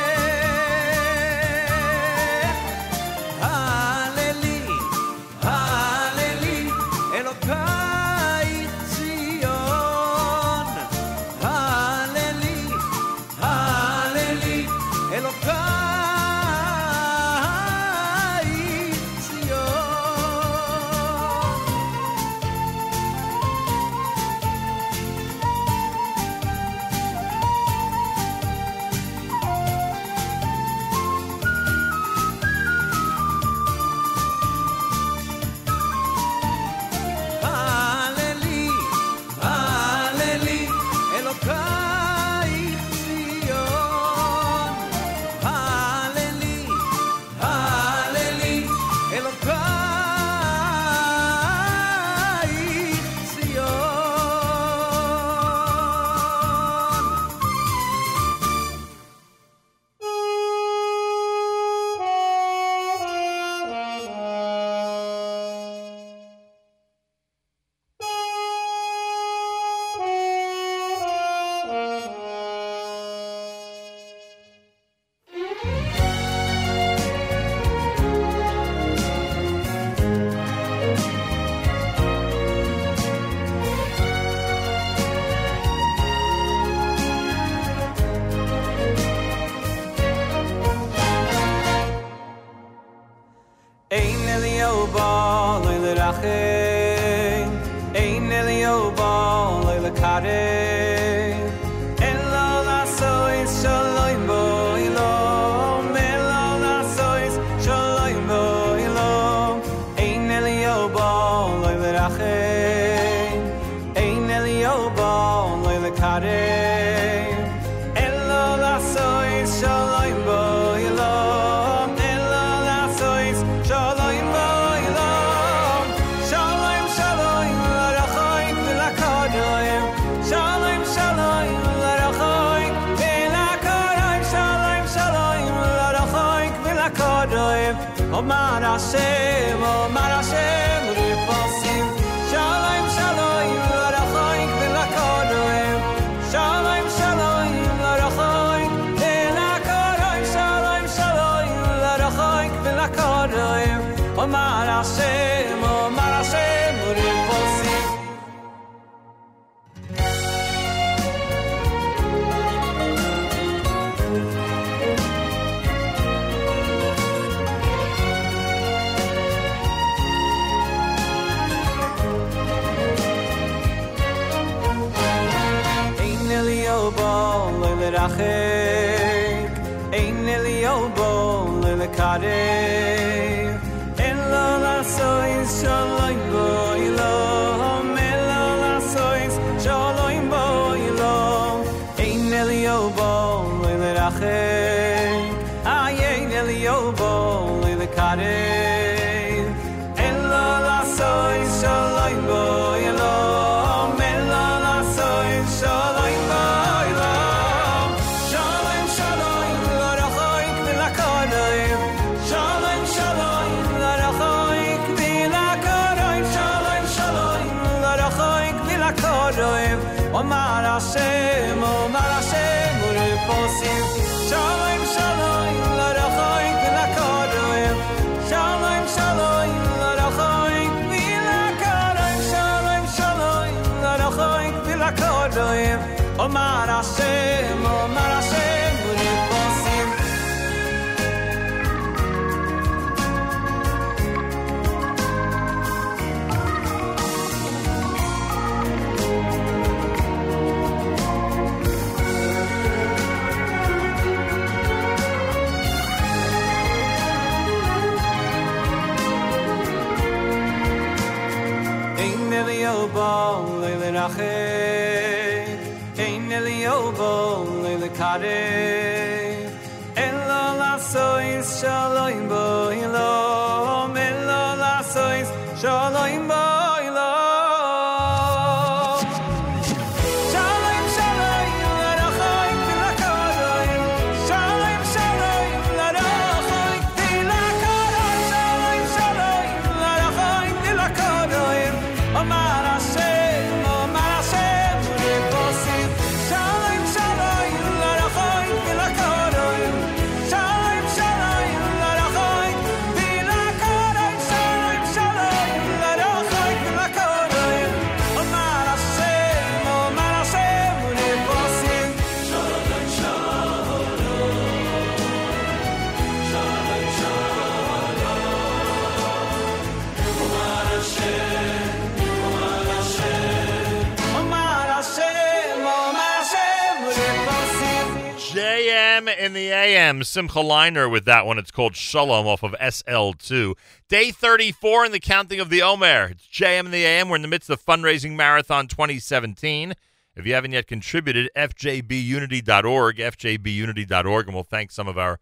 the AM. Simcha Leiner with that one. It's called Shalom off of SL2. Day 34 in the counting of the Omer. It's JM in the AM. We're in the midst of Fundraising Marathon 2017. If you haven't yet contributed, fjbunity.org, fjbunity.org, and we'll thank some of our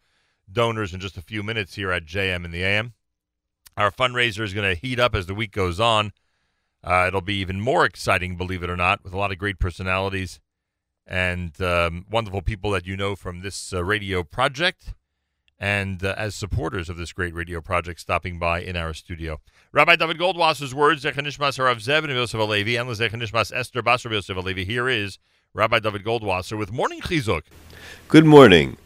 donors in just a few minutes here at JM in the AM. Our fundraiser is going to heat up as the week goes on. Uh, it'll be even more exciting, believe it or not, with a lot of great personalities and um, wonderful people that you know from this uh, radio project and uh, as supporters of this great radio project stopping by in our studio. Rabbi David Goldwasser's words, Zechanishmas Harav Zeb and Yosef Alevi, and Zechanishmas Esther Basar Yosef Alevi. Here is Rabbi David Goldwasser with Morning Chizuk. Good morning.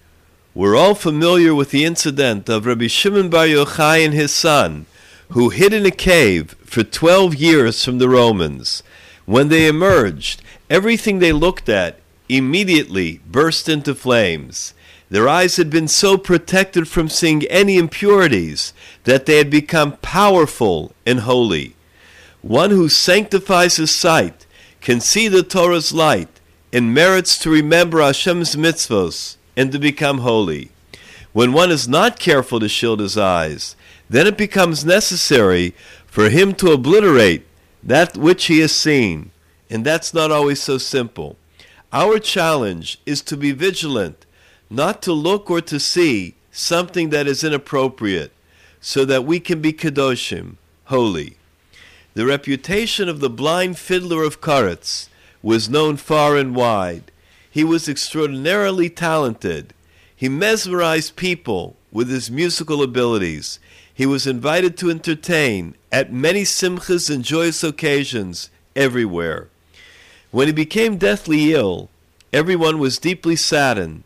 We're all familiar with the incident of Rabbi Shimon Bar Yochai and his son, who hid in a cave for 12 years from the Romans. When they emerged, everything they looked at immediately burst into flames. Their eyes had been so protected from seeing any impurities that they had become powerful and holy. One who sanctifies his sight can see the Torah's light and merits to remember Hashem's mitzvos and to become holy. When one is not careful to shield his eyes, then it becomes necessary for him to obliterate that which he has seen, and that's not always so simple. Our challenge is to be vigilant, not to look or to see something that is inappropriate, so that we can be kadoshim, holy. The reputation of the blind fiddler of Koretz was known far and wide. He was extraordinarily talented. He mesmerized people with his musical abilities. He was invited to entertain at many simchas and joyous occasions everywhere. When he became deathly ill, everyone was deeply saddened.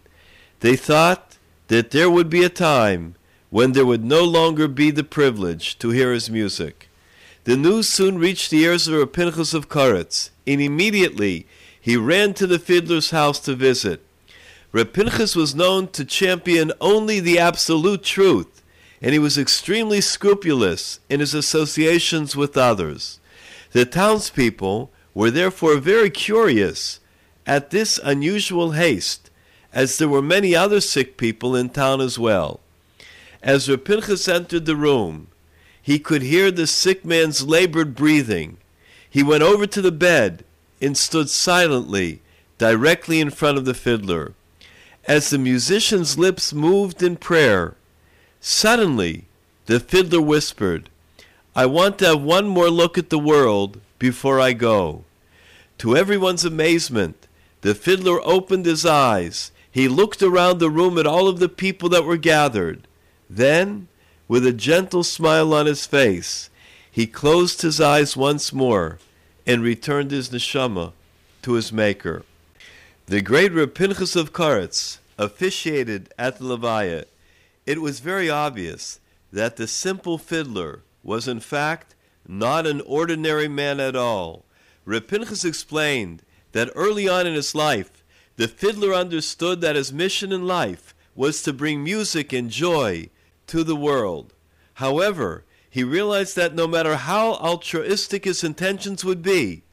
They thought that there would be a time when there would no longer be the privilege to hear his music. The news soon reached the ears of Rav Pinchas of Koretz, and immediately he ran to the fiddler's house to visit. Rav Pinchas was known to champion only the absolute truth, and he was extremely scrupulous in his associations with others. The townspeople were therefore very curious at this unusual haste, as there were many other sick people in town as well. As Rav Pinchas entered the room, he could hear the sick man's labored breathing. He went over to the bed and stood silently directly in front of the fiddler. As the musician's lips moved in prayer, suddenly the fiddler whispered, I want to have one more look at the world before I go. To everyone's amazement, the fiddler opened his eyes. He looked around the room at all of the people that were gathered. Then, with a gentle smile on his face, he closed his eyes once more and returned his neshama to his maker. The great Reb Pinchas of Koretz officiated at the Levaya. It was very obvious that the simple fiddler was in fact not an ordinary man at all. Reb Pinchas explained that early on in his life, the fiddler understood that his mission in life was to bring music and joy to the world. However, he realized that no matter how altruistic his intentions would be,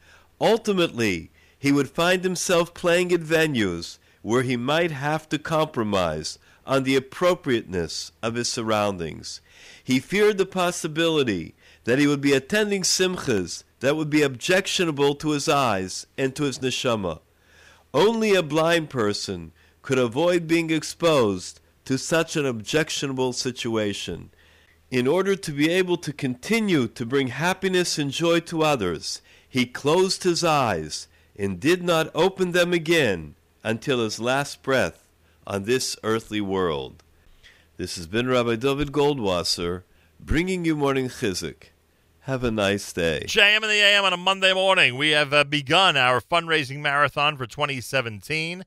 ultimately he would find himself playing at venues where he might have to compromise on the appropriateness of his surroundings. He feared the possibility that he would be attending simchas that would be objectionable to his eyes and to his neshama. Only a blind person could avoid being exposed to such an objectionable situation. In order to be able to continue to bring happiness and joy to others, he closed his eyes and did not open them again until his last breath on this earthly world. This has been Rabbi David Goldwasser bringing you morning chizuk. Have a nice day. JM in the AM on a Monday morning. We have uh, begun our fundraising marathon for 2017.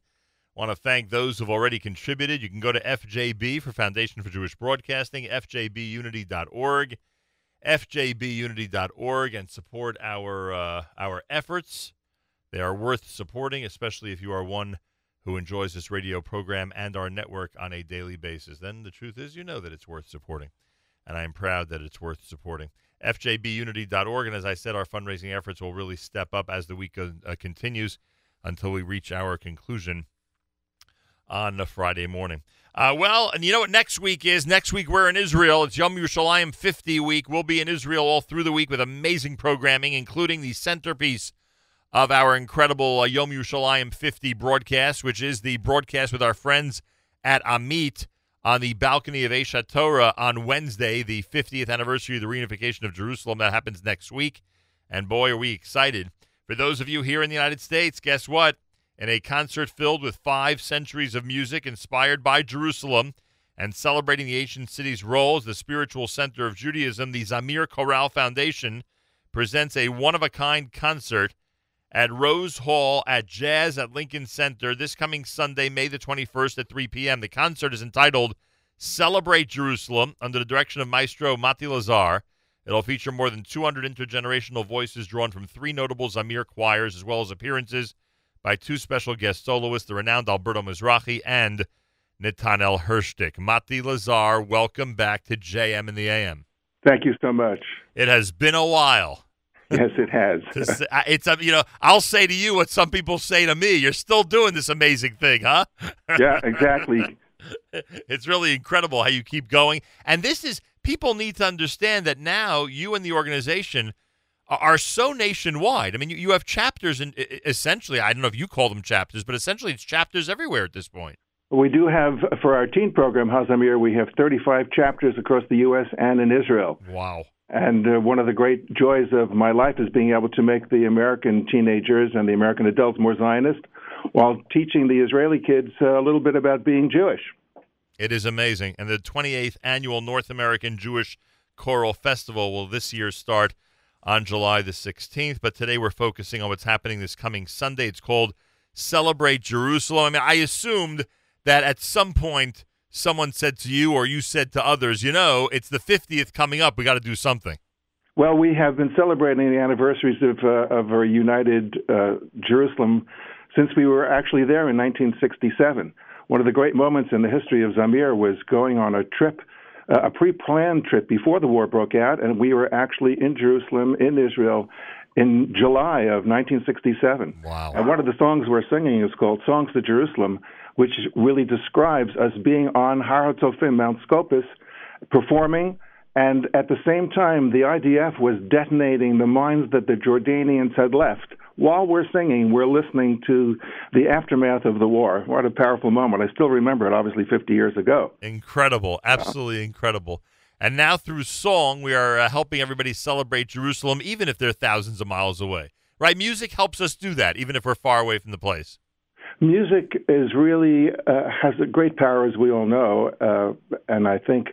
Want to thank those who've already contributed. You can go to FJB for Foundation for Jewish Broadcasting, fjbunity.org, fjbunity.org, and support our uh, our efforts. They are worth supporting, especially if you are one who enjoys this radio program and our network on a daily basis. Then the truth is, you know that it's worth supporting, and I am proud that it's worth supporting. FJBUnity.org, and as I said, our fundraising efforts will really step up as the week uh, uh, continues until we reach our conclusion on a Friday morning. Uh, well, and you know what next week is? Next week we're in Israel. It's Yom Yerushalayim 50 week. We'll be in Israel all through the week with amazing programming, including the centerpiece of our incredible uh, Yom Yerushalayim 50 broadcast, which is the broadcast with our friends at Amit on the balcony of Aish HaTorah on Wednesday, the 50th anniversary of the reunification of Jerusalem. That happens next week. And boy, are we excited. For those of you here in the United States, guess what? In a concert filled with five centuries of music inspired by Jerusalem and celebrating the ancient city's role as the spiritual center of Judaism, the Zamir Choral Foundation presents a one of a kind concert at Rose Hall at Jazz at Lincoln Center this coming Sunday, May the 21st at 3 p.m. The concert is entitled Celebrate Jerusalem under the direction of Maestro Mati Lazar. It'll feature more than 200 intergenerational voices drawn from three notable Zamir choirs, as well as appearances by two special guest soloists, the renowned Alberto Mizrahi and Netanel Hershtik. Mati Lazar, welcome back to JM in the AM. Thank you so much. It has been a while. Yes, it has. It's a, you know I'll say to you what some people say to me. You're still doing this amazing thing, huh? Yeah, exactly. it's really incredible how you keep going. And this is people need to understand that now you and the organization are, are so nationwide. I mean, you, you have chapters and essentially, I don't know if you call them chapters, but essentially it's chapters everywhere at this point. We do have, for our teen program, HaZamir, we have 35 chapters across the U.S. and in Israel. Wow. And uh, one of the great joys of my life is being able to make the American teenagers and the American adults more Zionist while teaching the Israeli kids uh, a little bit about being Jewish. It is amazing. And the 28th annual North American Jewish Choral Festival will this year start on July the 16th. But today we're focusing on what's happening this coming Sunday. It's called Celebrate Jerusalem. I mean, I assumed that at some point someone said to you or you said to others, you know, it's the 50th coming up. We got to do something. Well, we have been celebrating the anniversaries of, uh, of our united uh, Jerusalem since we were actually there in 1967. One of the great moments in the history of Zamir was going on a trip, uh, a pre planned trip before the war broke out, and we were actually in Jerusalem, in Israel, in July of 1967. Wow. And one of the songs we're singing is called Songs to Jerusalem, which really describes us being on Har HaTzofim, Mount Scopus, performing. And at the same time, the IDF was detonating the mines that the Jordanians had left. While we're singing, we're listening to the aftermath of the war. What a powerful moment. I still remember it, obviously, 50 years ago. Incredible. Absolutely incredible. And now through song, we are uh, helping everybody celebrate Jerusalem, even if they're thousands of miles away. Right? Music helps us do that, even if we're far away from the place. Music is really uh, has a great power, as we all know, uh, and I think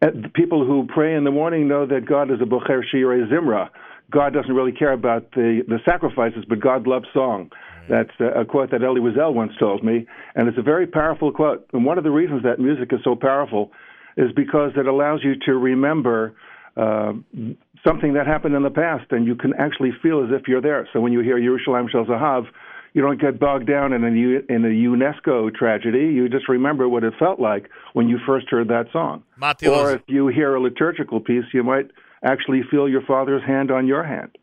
uh, people who pray in the morning know that God is a bocher shirei zimra. God doesn't really care about the the sacrifices, but God loves song. That's a, a quote that Elie Wiesel once told me, and it's a very powerful quote. And one of the reasons that music is so powerful is because it allows you to remember uh, something that happened in the past, and you can actually feel as if you're there. So when you hear Yerushalayim Shel Zahav, you don't get bogged down in a, U- in a UNESCO tragedy. You just remember what it felt like when you first heard that song. Or if you hear a liturgical piece, you might actually feel your father's hand on your hand.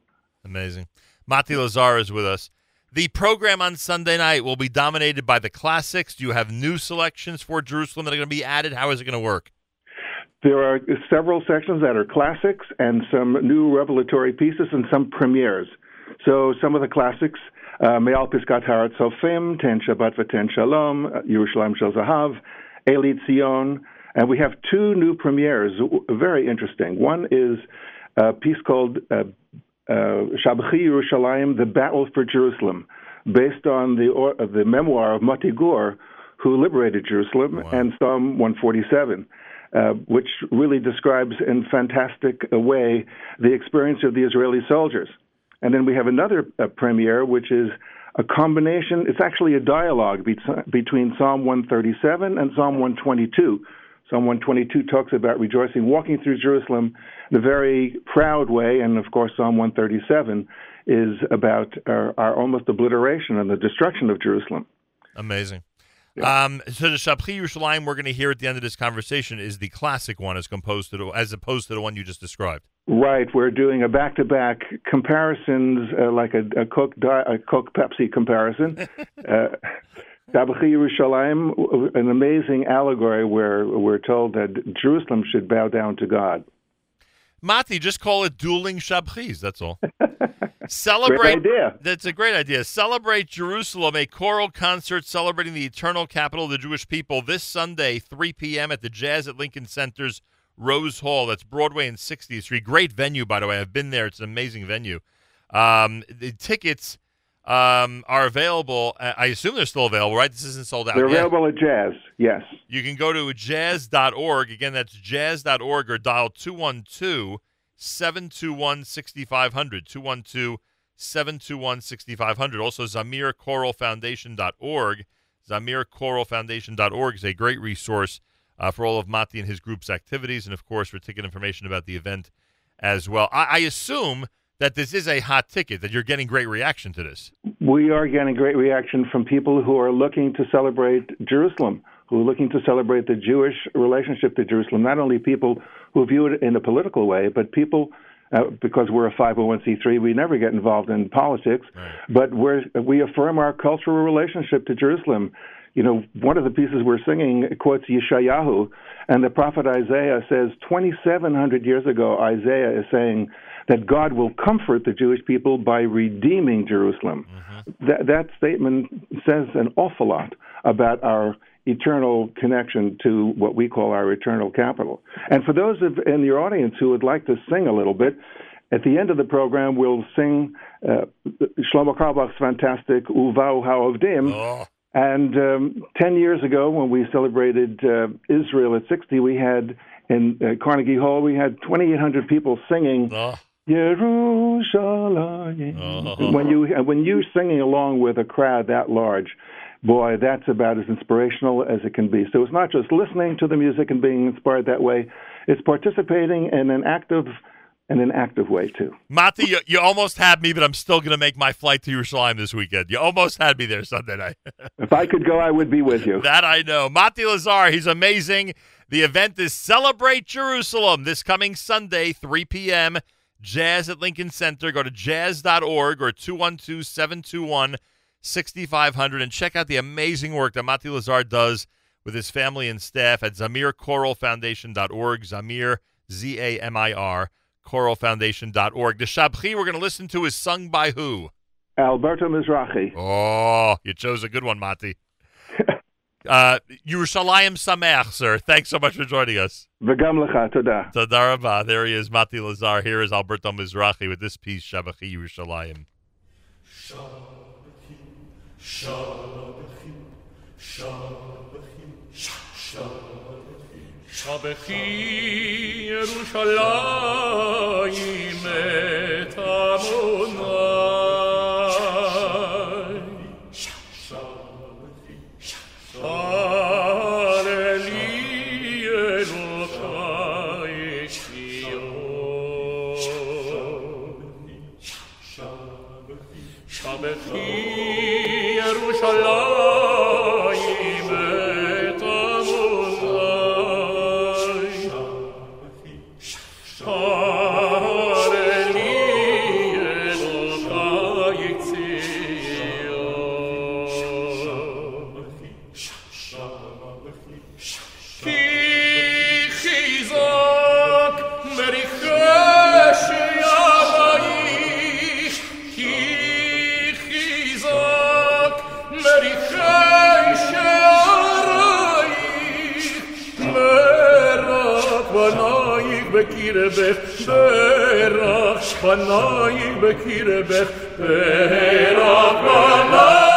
Amazing. Mati Lazar is with us. The program on Sunday night will be dominated by the classics. Do you have new selections for Jerusalem that are going to be added? How is it going to work? There are several sections that are classics and some new revelatory pieces and some premieres. So some of the classics, uh, Me'al Pisgat Har HaTzofim, Ten Shabbat V'Ten Shalom, uh, Yerushalayim Shel Zahav, Eli Tzion, and we have two new premieres, very interesting. One is a piece called uh, uh, Shabchi Yerushalayim, The Battle for Jerusalem, based on the, or, uh, the memoir of Motta Gur, who liberated Jerusalem, and Psalm 147 uh, which really describes in fantastic a way the experience of the Israeli soldiers. And then we have another uh, premiere, which is a combination. It's actually a dialogue be- between Psalm 137 and Psalm 122. Psalm 122 talks about rejoicing, walking through Jerusalem the very proud way, and of course, Psalm 137 is about our, our almost obliteration and the destruction of Jerusalem. Amazing. Um, so the Shabchi Yerushalayim we're going to hear at the end of this conversation is the classic one as composed to the, as opposed to the one you just described. Right, we're doing a back-to-back comparisons, uh, like a, a Coke di- a Coke Pepsi comparison. uh, Yerushalayim, an amazing allegory where we're told that Jerusalem should bow down to God. Mati, just call it dueling Shabchis. That's all. Celebrate. Great idea. That's a great idea. Celebrate Jerusalem, a choral concert celebrating the eternal capital of the Jewish people this Sunday, 3 p.m. at the Jazz at Lincoln Center's Rose Hall. That's Broadway and 60th Street. Great venue, by the way. I've been there. It's an amazing venue. Um, the tickets um, are available. I assume they're still available, right? This isn't sold out They're yet. available at Jazz, yes. You can go to jazz.org. Again, that's jazz.org or dial 212 721 6500. 212 721 6500. Also, ZamirChoralFoundation.org. ZamirChoralFoundation.org is a great resource uh, for all of Mati and his group's activities, and of course, for ticket information about the event as well. I, I assume that this is a hot ticket, that you're getting great reaction to this. We are getting great reaction from people who are looking to celebrate Jerusalem, who are looking to celebrate the Jewish relationship to Jerusalem. Not only people who view it in a political way, but people, uh, because we're a 501c3, we never get involved in politics, but we're, we affirm our cultural relationship to Jerusalem. You know, one of the pieces we're singing quotes Yeshayahu, and the prophet Isaiah says 2,700 years ago, Isaiah is saying that God will comfort the Jewish people by redeeming Jerusalem. That, that statement says an awful lot about our eternal connection to what we call our eternal capital. And for those of, in your audience who would like to sing a little bit, at the end of the program, we'll sing uh, Shlomo Carlebach's fantastic Uvau Ha'ovdim. And um, 10 years ago, when we celebrated uh, Israel at 60, we had in uh, Carnegie Hall, we had 2,800 people singing. Yerushalayim. When you and when you singing along with a crowd that large, boy, that's about as inspirational as it can be. So it's not just listening to the music and being inspired that way; it's participating in an active, in an active way too. Mati, you, you almost had me, but I'm still going to make my flight to Yerushalayim this weekend. You almost had me there Sunday night. If I could go, I would be with you. that I know. Mati Lazar, he's amazing. The event is Celebrate Jerusalem this coming Sunday, 3 p.m. Jazz at Lincoln Center. Go to jazz.org or 212 721 6500 and check out the amazing work that Mati Lazar does with his family and staff at ZamirChoralFoundation.org. Zamir, Z A M I R, ChoralFoundation.org. The Shabchi we're going to listen to is sung by who? Alberto Mizrahi. Oh, you chose a good one, Mati. uh, Yerushalayim Sameach, sir. Thanks so much for joining us. V'gam lecha, toda. Toda rabah. There he is, Mati Lazar. Here is Alberto Mizrahi with this piece, Shabchi Yerushalayim. Shabchi, Shabchi, Shabchi, Shabchi. Yerushalayim et Amonai. Perach Shpanai Bekirabech Perach Shpanai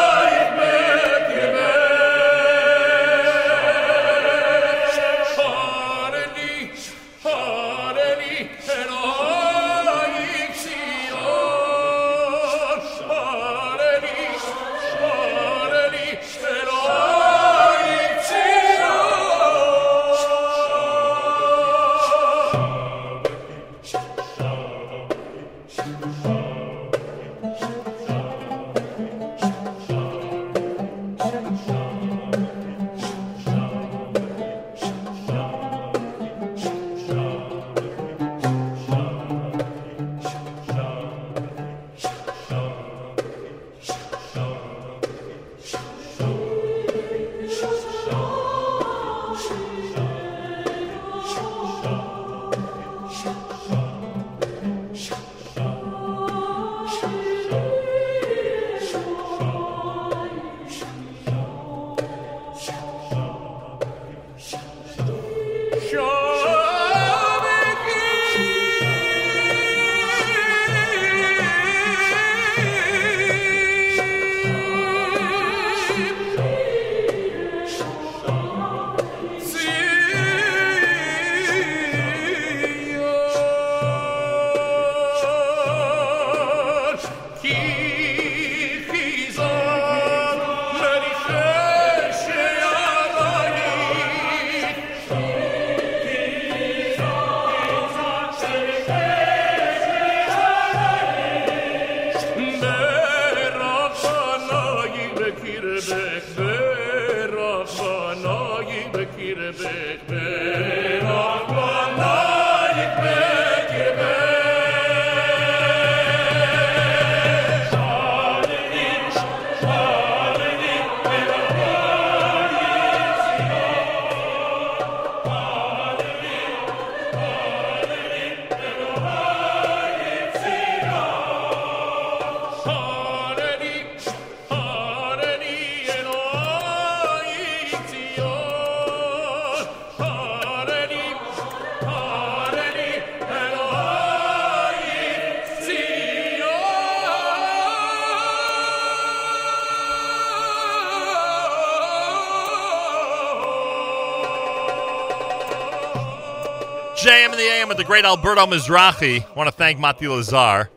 In the AM with the great Alberto Mizrahi. want to thank Mati Lazar.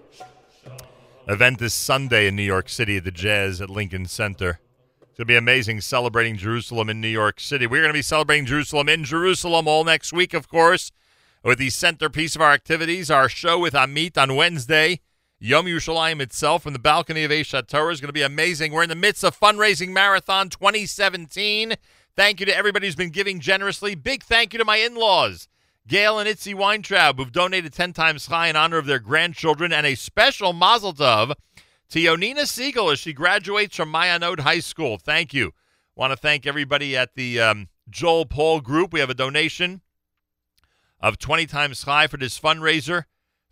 Event this Sunday in New York City at the Jazz at Lincoln Center. It's going to be amazing celebrating Jerusalem in New York City. We're going to be celebrating Jerusalem in Jerusalem all next week, of course, with the centerpiece of our activities, our show with Amit on Wednesday. Yom Yerushalayim itself from the balcony of Aish HaTorah is going to be amazing. We're in the midst of Fundraising Marathon 2017. Thank you to everybody who's been giving generously. Big thank you to my in-laws. Gail and Itzy Weintraub, who've donated 10 times high in honor of their grandchildren, and a special mazel tov to Yonina Siegel as she graduates from Mayanot High School. Thank you. Want to thank everybody at the um, Joel Paul Group. We have a donation of 20 times high for this fundraiser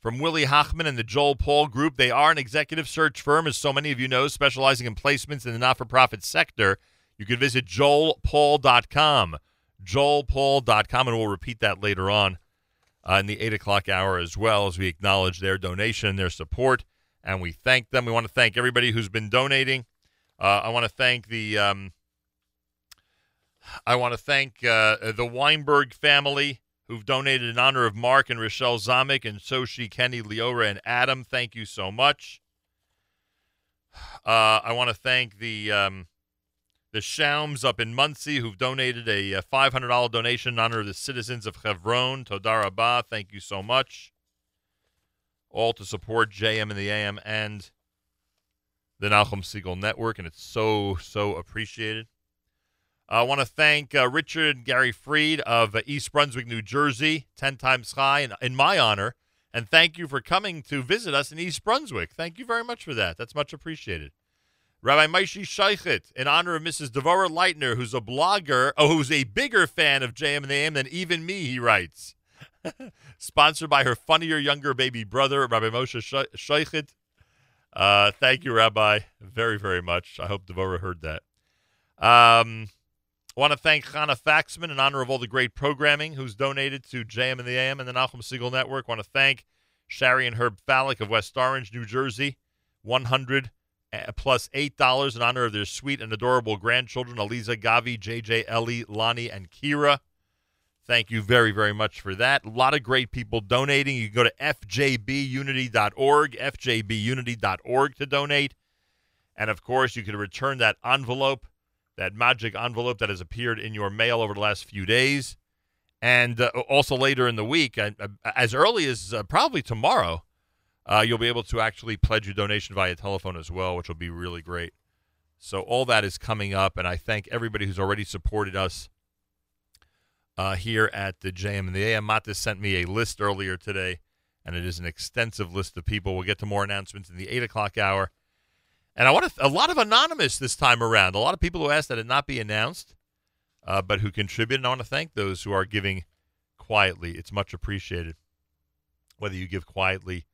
from Willie Hochman and the Joel Paul Group. They are an executive search firm, as so many of you know, specializing in placements in the not for profit sector. You can visit joelpaul.com joelpaul.com, and we'll repeat that later on uh, in the 8 o'clock hour as well as we acknowledge their donation, their support, and we thank them. We want to thank everybody who's been donating. Uh, I want to thank the um, I want to thank uh, the Weinberg family who've donated in honor of Mark and Rochelle Zamek and Soshi, Kenny, Leora, and Adam. Thank you so much. Uh, I want to thank the um, the Shaums up in Monsey who've donated a, uh $500 donation in honor of the citizens of Hebron. Todar Rabah, thank you so much. All to support JM and the AM and the Nachum Segal Network, and it's so, so appreciated. I want to thank uh, Richard Gary Freed of uh, East Brunswick, New Jersey, 10 times high, in, in my honor. And thank you for coming to visit us in East Brunswick. Thank you very much for that. That's much appreciated. Rabbi Maishi Sheichet, in honor of Mrs. Devorah Leitner, who's a blogger, oh, who's a bigger fan of JM and the AM than even me, he writes. Sponsored by her funnier younger baby brother, Rabbi Moshe She-. Uh, thank you, Rabbi, very, very much. I hope Devorah heard that. Um, I want to thank Chana Faxman in honor of all the great programming who's donated to JM and the AM and the Nachum Segal Network. I want to thank Shari and Herb Fallick of West Orange, New Jersey, 100 uh, plus $8 in honor of their sweet and adorable grandchildren, Aliza, Gavi, JJ, Ellie, Lonnie, and Kira. Thank you very, very much for that. A lot of great people donating. You can go to fjbunity.org, fjbunity.org to donate. And of course, you can return that envelope, that magic envelope that has appeared in your mail over the last few days. And uh, also later in the week, uh, uh, as early as uh, probably tomorrow, uh, you'll be able to actually pledge your donation via telephone as well, which will be really great. So all that is coming up, and I thank everybody who's already supported us uh, here at the JM and the AM. Sent me a list earlier today, and it is an extensive list of people. We'll get to more announcements in the eight o'clock hour. And I want to, a lot of anonymous this time around. A lot of people who asked that it not be announced, uh, but who contributed. And I want to thank those who are giving quietly. It's much appreciated, whether you give quietly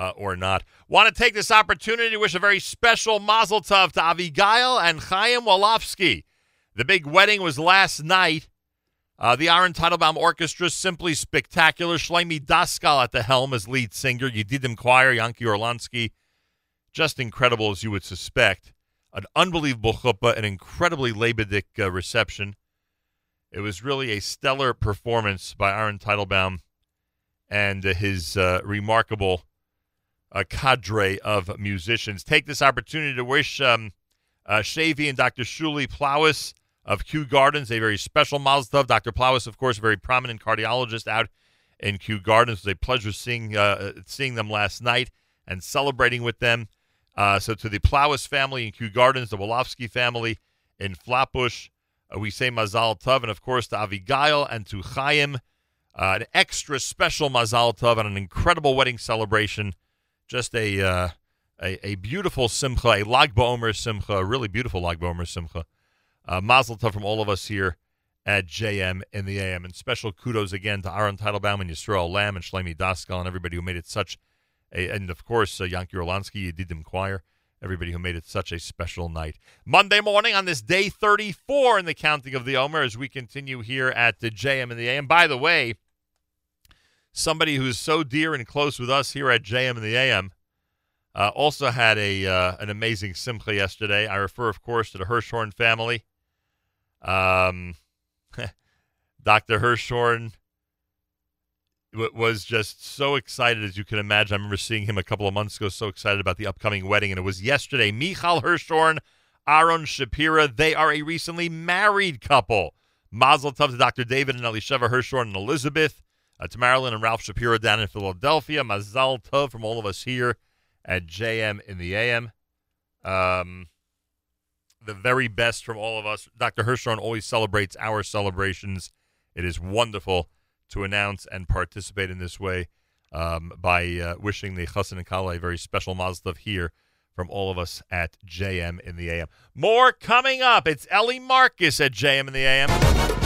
uh, or not. Want to take this opportunity to wish a very special mazel tov to Avigail and Chaim Wolofsky. The big wedding was last night. Uh, the Aaron Teitelbaum Orchestra, simply spectacular. Shlomi Daskal at the helm as lead singer. Yedidim Choir, Yanki Orlansky. Just incredible as you would suspect. An unbelievable chuppah, an incredibly Lebedik uh, reception. It was really a stellar performance by Aaron Teitelbaum and uh, his uh, remarkable uh, cadre of musicians. Take this opportunity to wish um, uh, Shavy and Dr. Shuli Plowis of Kew Gardens a very special mazel tov. Dr. Plowis, of course, a very prominent cardiologist out in Kew Gardens. It was a pleasure seeing uh, seeing them last night and celebrating with them. Uh, so to the Plowis family in Kew Gardens, the Wolofsky family in Flatbush, uh, we say Mazal Tov, and of course to Avigail and to Chaim, uh, an extra special Mazal Tov and an incredible wedding celebration. Just a uh, a, a beautiful simcha, a Lag BaOmer simcha, a really beautiful Lag BaOmer simcha. Uh, Mazel Tov from all of us here at JM in the AM. And special kudos again to Aaron Teitelbaum and Yisrael Lamm and Shlomi Daskal and everybody who made it such a, and of course, uh, Yanki Orlansky, Yedidim Choir, everybody who made it such a special night. Monday morning on this day 34 in the counting of the Omer as we continue here at the JM and the AM. By the way, somebody who's so dear and close with us here at JM and the AM uh, also had a uh, an amazing simcha yesterday. I refer, of course, to the Hirschhorn family. Um, Dr. Hirschhorn w- was just so excited, as you can imagine. I remember seeing him a couple of months ago, so excited about the upcoming wedding, and it was yesterday. Michal Hirschhorn, Aaron Shapira, they are a recently married couple. Mazel tov to Dr. David and Elisheva Hirschhorn and Elizabeth, uh, to Marilyn and Ralph Shapiro down in Philadelphia. Mazel tov from all of us here at JM in the AM. Um, the very best from all of us. Dr. Hirschhorn always celebrates our celebrations. It is wonderful to announce and participate in this way um, by uh, wishing the Chassan and Kala a very special mazel tov here from all of us at JM in the AM. More coming up. It's Ellie Marcus at JM in the AM.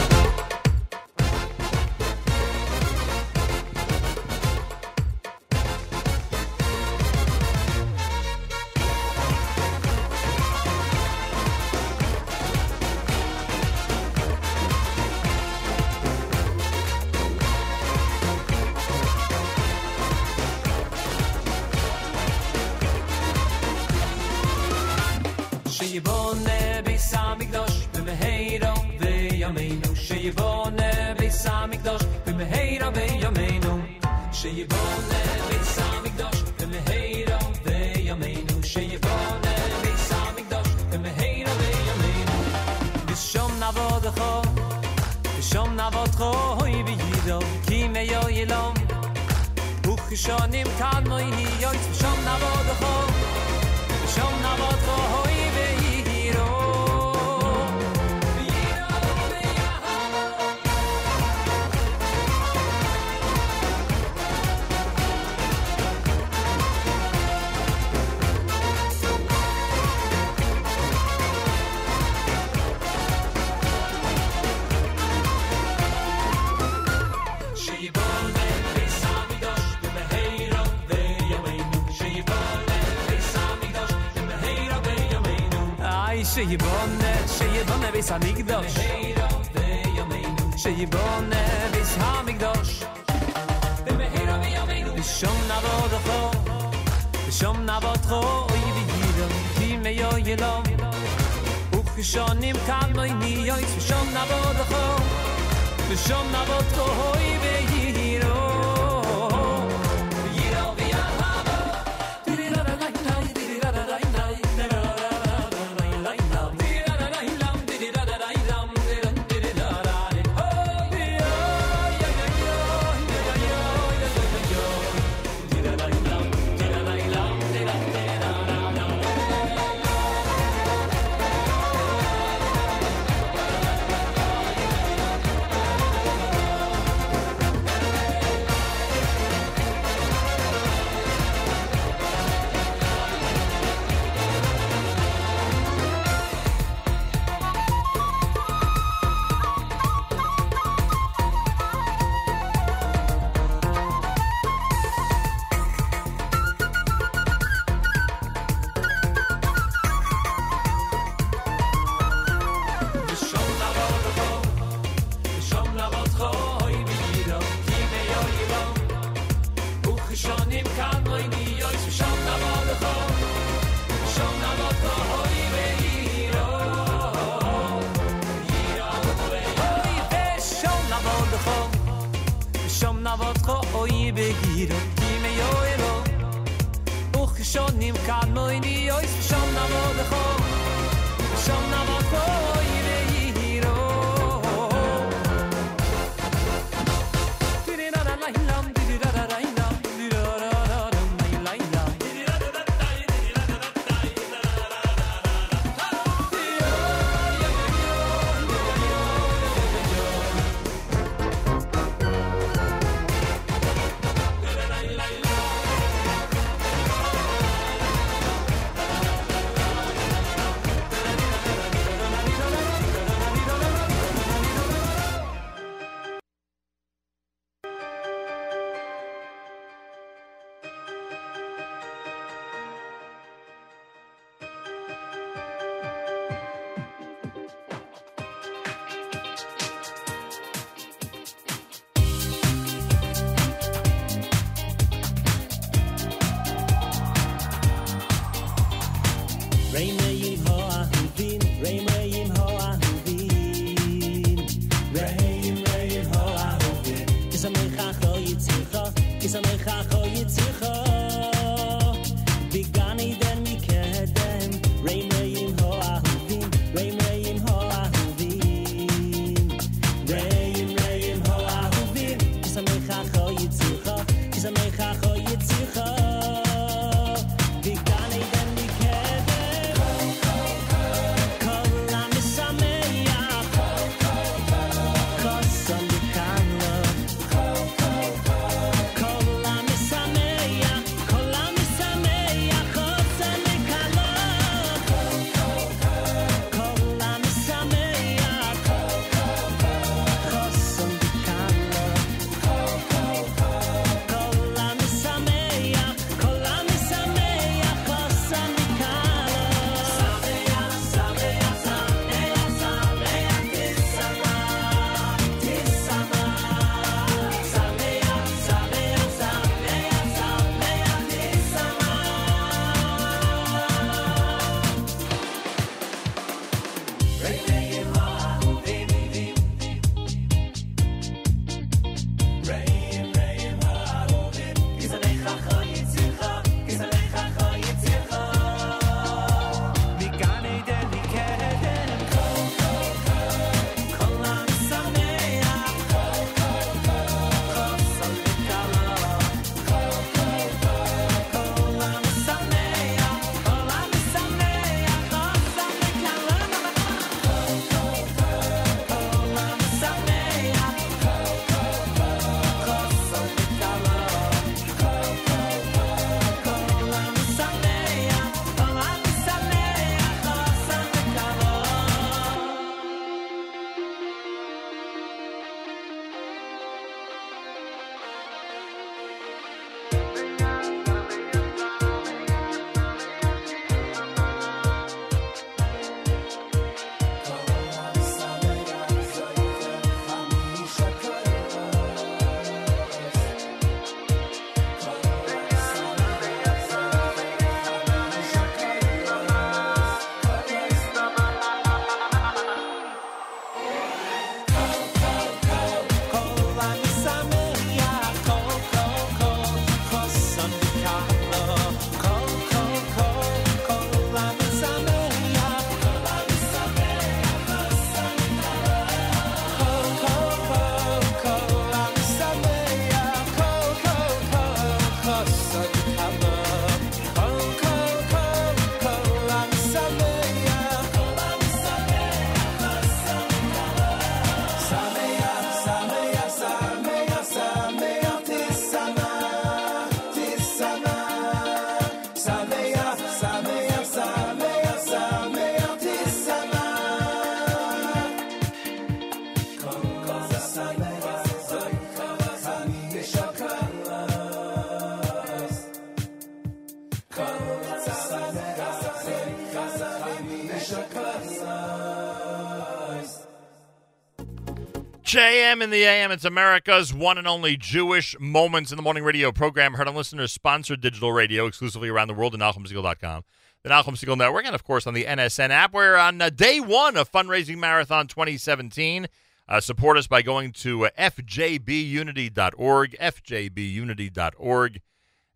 JM in the AM. It's America's one and only Jewish Moments in the Morning radio program. Heard on listeners sponsored digital radio exclusively around the world at NachumSegal.com, the Nachum Segal Network, and of course on the NSN app. We're on uh, day one of Fundraising Marathon 2017. Uh, support us by going to uh, fjbunity.org, fjbunity.org,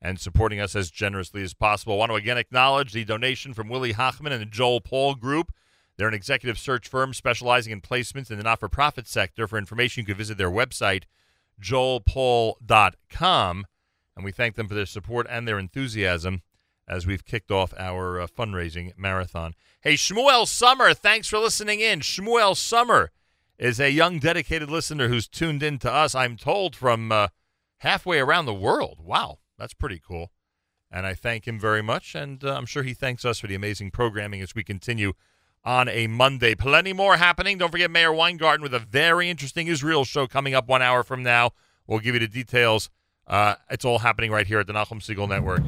and supporting us as generously as possible. I want to again acknowledge the donation from Willie Hochman and the Joel Paul Group. They're an executive search firm specializing in placements in the not for profit sector. For information, you can visit their website, joelpaul.com. And we thank them for their support and their enthusiasm as we've kicked off our uh, fundraising marathon. Hey, Shmuel Summer, thanks for listening in. Shmuel Summer is a young, dedicated listener who's tuned in to us, I'm told, from uh, halfway around the world. Wow, that's pretty cool. And I thank him very much, and uh, I'm sure he thanks us for the amazing programming as we continue on a Monday. Plenty more happening. Don't forget Meir Weingarten with a very interesting Israel show coming up one hour from now. We'll give you the details. Uh, it's all happening right here at the Nachum Segal Network.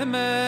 Emel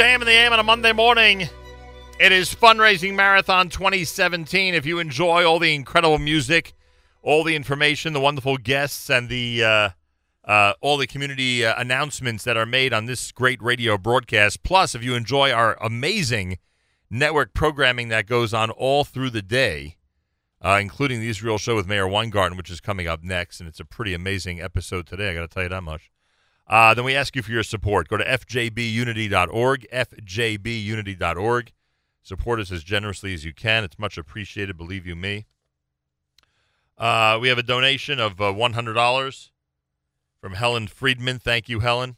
JM in the AM on a Monday morning. It is Fundraising Marathon 2017. If you enjoy all the incredible music, all the information, the wonderful guests, and the uh, uh, all the community uh, announcements that are made on this great radio broadcast, plus if you enjoy our amazing network programming that goes on all through the day, uh, including the Israel show with Meir Weingarten, which is coming up next, and it's a pretty amazing episode today. I got to tell you that much. Uh, then we ask you for your support. Go to fjbunity.org, fjbunity.org. Support us as generously as you can. It's much appreciated, believe you me. Uh, we have a donation of uh, $100 from Helen Friedman. Thank you, Helen.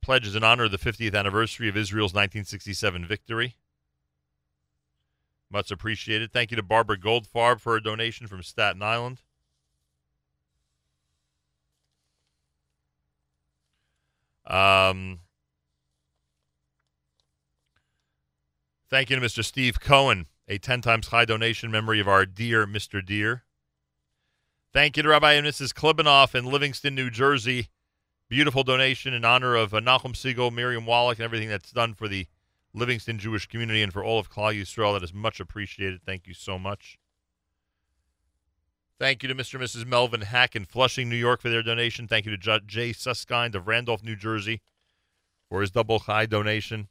pledge is in honor of the 50th anniversary of Israel's 1967 victory. Much appreciated. Thank you to Barbara Goldfarb for a donation from Staten Island. Um, thank you to Mr. Steve Cohen, a 10 times high donation memory of our dear Mr. Deer. Thank you to Rabbi and Mrs. Klibanoff in Livingston, New Jersey. Beautiful donation in honor of uh, Nachum Segal, Miriam Wallach, and everything that's done for the Livingston Jewish community and for all of Klal Yisrael. That is much appreciated. Thank you so much. Thank you to Mr. and Mrs. Melvin Hack in Flushing, New York for their donation. Thank you to Jay Suskind of Randolph, New Jersey for his double high donation.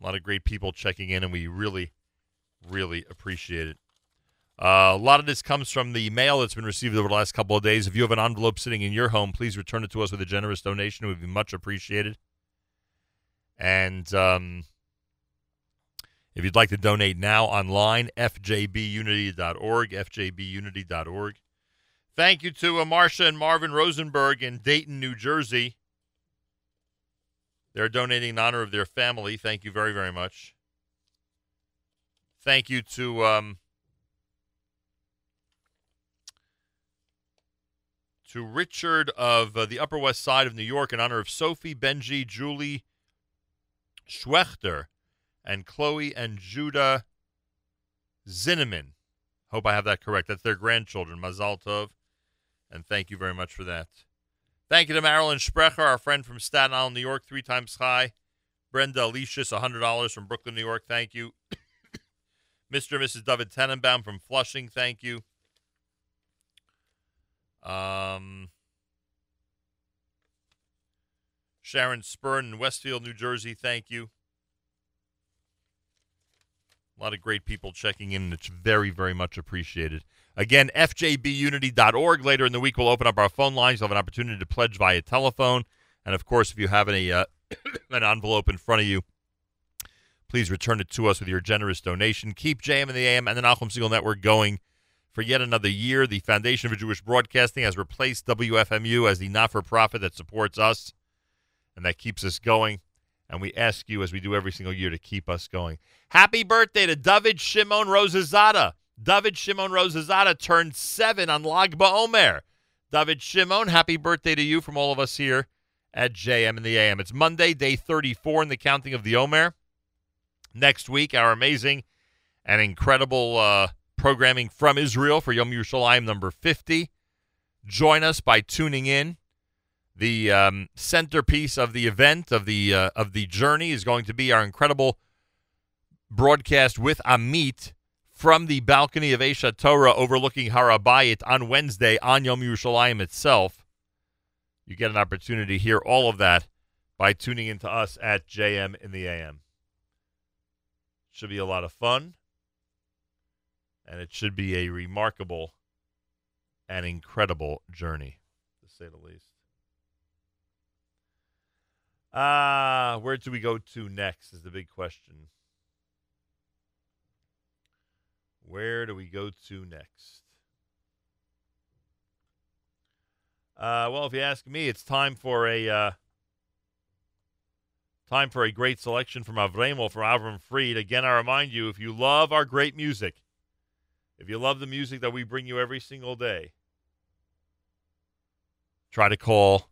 A lot of great people checking in, and we really, really appreciate it. Uh, a lot of this comes from the mail that's been received over the last couple of days. If you have an envelope sitting in your home, please return it to us with a generous donation. It would be much appreciated. And um, if you'd like to donate now online, fjbunity.org, fjbunity.org. Thank you to uh, Marcia and Marvin Rosenberg in Dayton, New Jersey. They're donating in honor of their family. Thank you very, very much. Thank you to um, to Richard of uh, the Upper West Side of New York in honor of Sophie, Benji, Julie Schwechter, and Chloe and Judah Zinneman. Hope I have that correct. That's their grandchildren. Mazal Tov. And thank you very much for that. Thank you to Marilyn Sprecher, our friend from Staten Island, New York, three times high. Brenda Alicius, $100 from Brooklyn, New York. Thank you. Mr. and Mrs. David Tenenbaum from Flushing. Thank you. Um, Sharon Spurn in Westfield, New Jersey. Thank you. A lot of great people checking in, and it's very, very much appreciated. Again, fjbunity.org. Later in the week, we'll open up our phone lines. You'll have an opportunity to pledge via telephone. And of course, if you have any uh, an envelope in front of you, please return it to us with your generous donation. Keep JM and the AM and the Nachum Segal Network going for yet another year. The Foundation for Jewish Broadcasting has replaced WFMU as the not for profit that supports us and that keeps us going. And we ask you, as we do every single year, to keep us going. Happy birthday to David Shimon Rosazada. David Shimon Rosazada turned seven on Lag BaOmer. David Shimon, happy birthday to you from all of us here at JM and the AM. It's Monday, day 34 in the counting of the Omer. Next week, our amazing and incredible uh, programming from Israel for Yom Yerushalayim number 50. Join us by tuning in. The um, centerpiece of the event of the uh, of the journey is going to be our incredible broadcast with Amit from the balcony of Aish HaTorah overlooking Har HaBayit on Wednesday on Yom Yerushalayim itself. You get an opportunity to hear all of that by tuning into us at JM in the AM. Should be a lot of fun, and it should be a remarkable and incredible journey, to say the least. Ah, where do we go to next is the big question. Where do we go to next? Uh, well, if you ask me, it's time for a uh, time for a great selection from Avremel from Avram Fried. Again, I remind you, if you love our great music, if you love the music that we bring you every single day, try to call,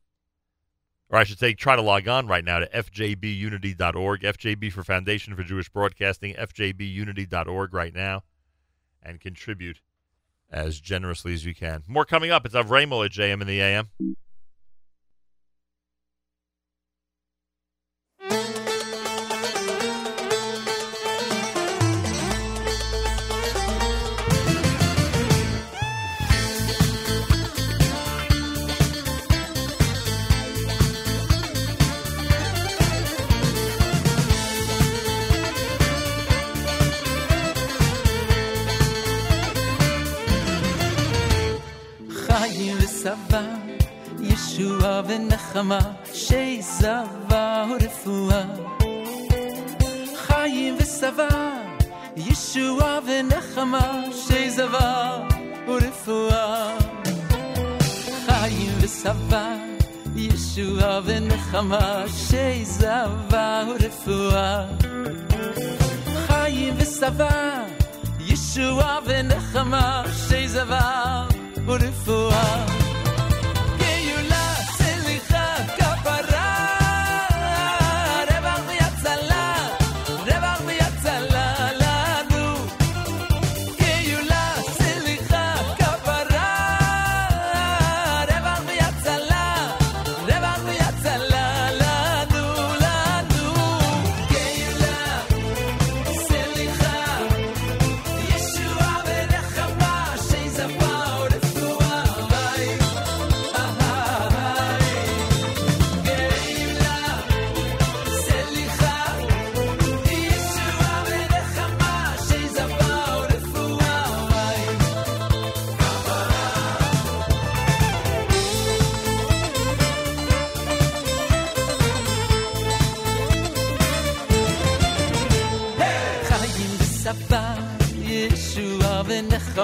or I should say, try to log on right now to fjbunity.org, FJB for Foundation for Jewish Broadcasting, fjbunity.org right now, and contribute as generously as you can. More coming up. It's Avremel at JM in the AM. ונחמה, שזבה ורפואה. חיים וסבה, ישועה ונחמה, שזבה ורפואה. חיים וסבה, ישועה ונחמה, שזבה ורפואה. חיים וסבה, ישועה ונחמה, שזבה ורפואה.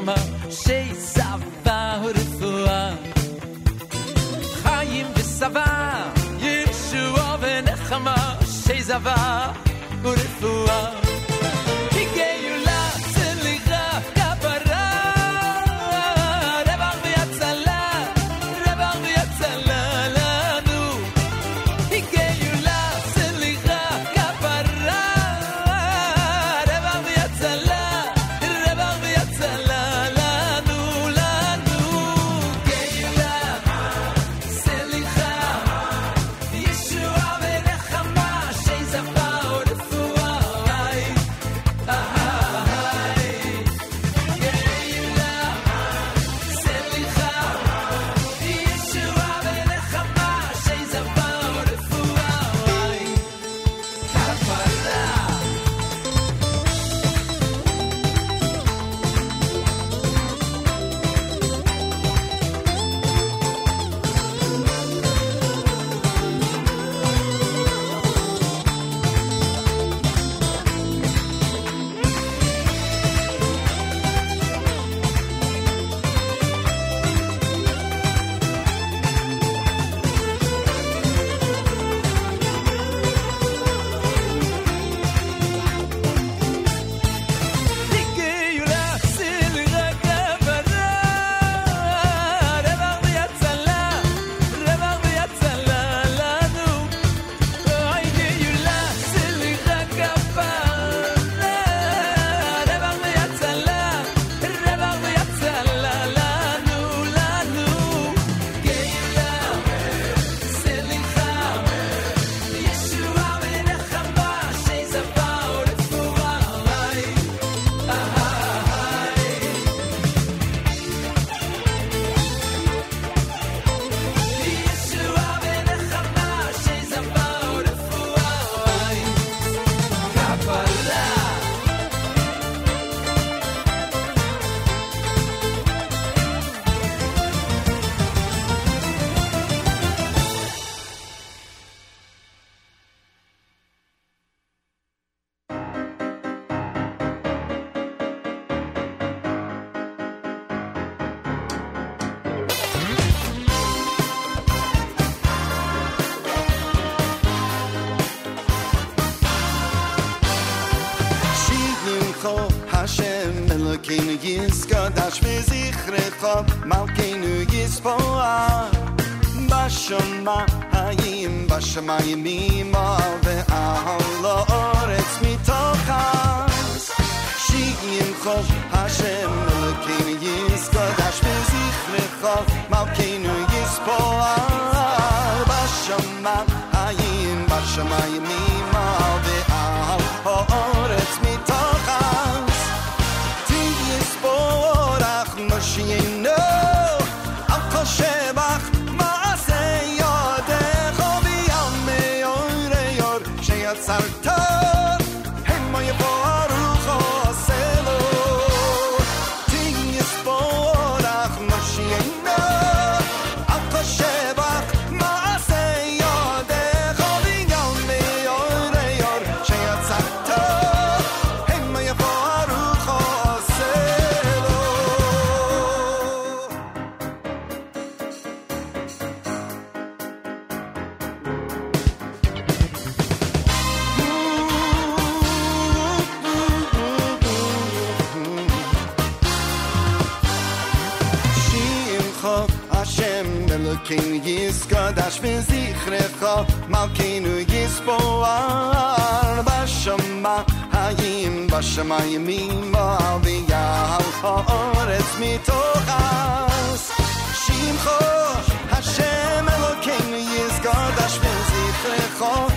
Sommer, chez ça va au. Chaim de Sava, Venechama, chez ça. yadash vezichrecha malkeinu yisboah bashama hayim bashamayim imal ve'ahala oretz mitochas shiimcha Hashem malkeinu yisgadash vezichrecha malkeinu yisboah bashama hayim bashamayim imal ve'ahala Hayim Bashamayimim V'yal Ha'oretz mitochas Shimcho Hashem Elokeinu Yiskodash v'zichrecha Malkeinu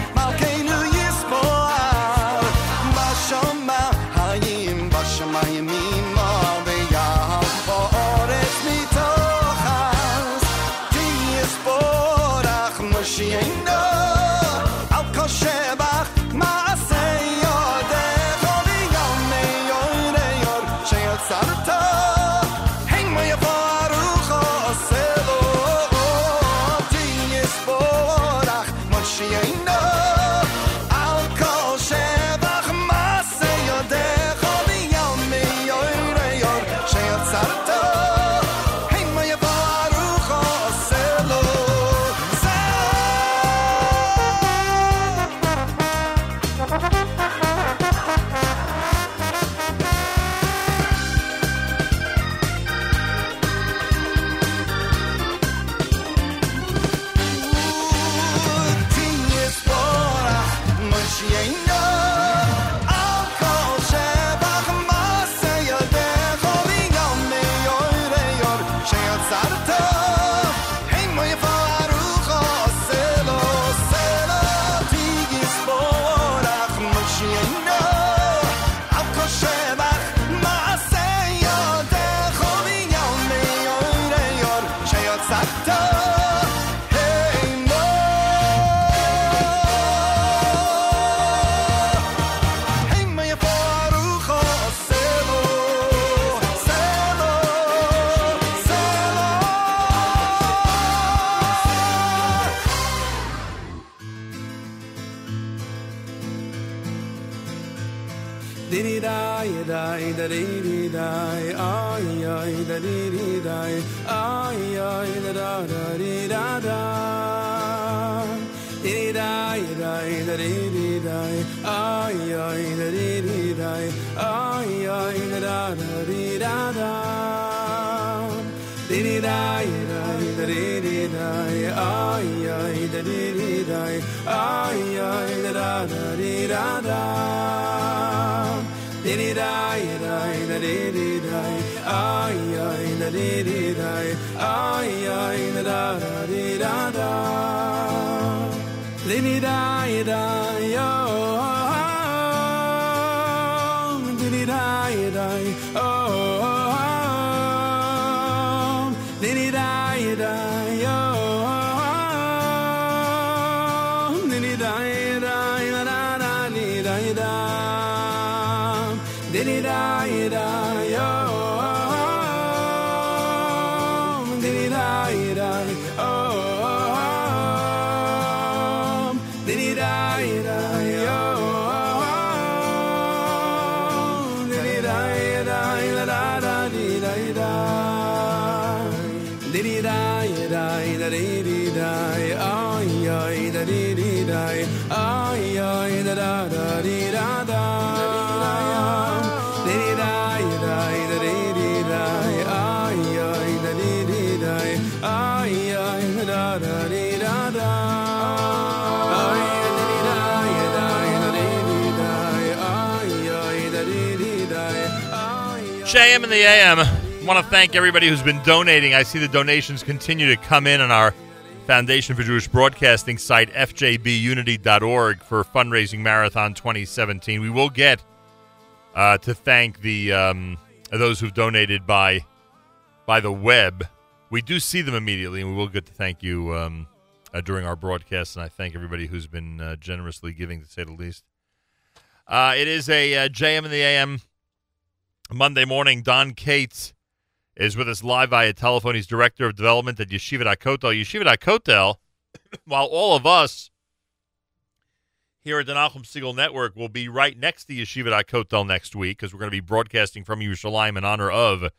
AM. want to thank everybody who's been donating. I see the donations continue to come in on our Foundation for Jewish Broadcasting site, fjbunity.org, for Fundraising Marathon 2017. We will get uh, to thank the um, those who've donated by by the web. We do see them immediately, and we will get to thank you um, uh, during our broadcast. And I thank everybody who's been uh, generously giving, to say the least. Uh, it is a uh, JM in the AM Monday morning. Don Kates is with us live via telephone. He's director of development at Yeshiva HaKotel. Yeshiva HaKotel, while all of us here at the Nachum Segal Network will be right next to Yeshiva HaKotel next week because we're going to be broadcasting from Yerushalayim in honor of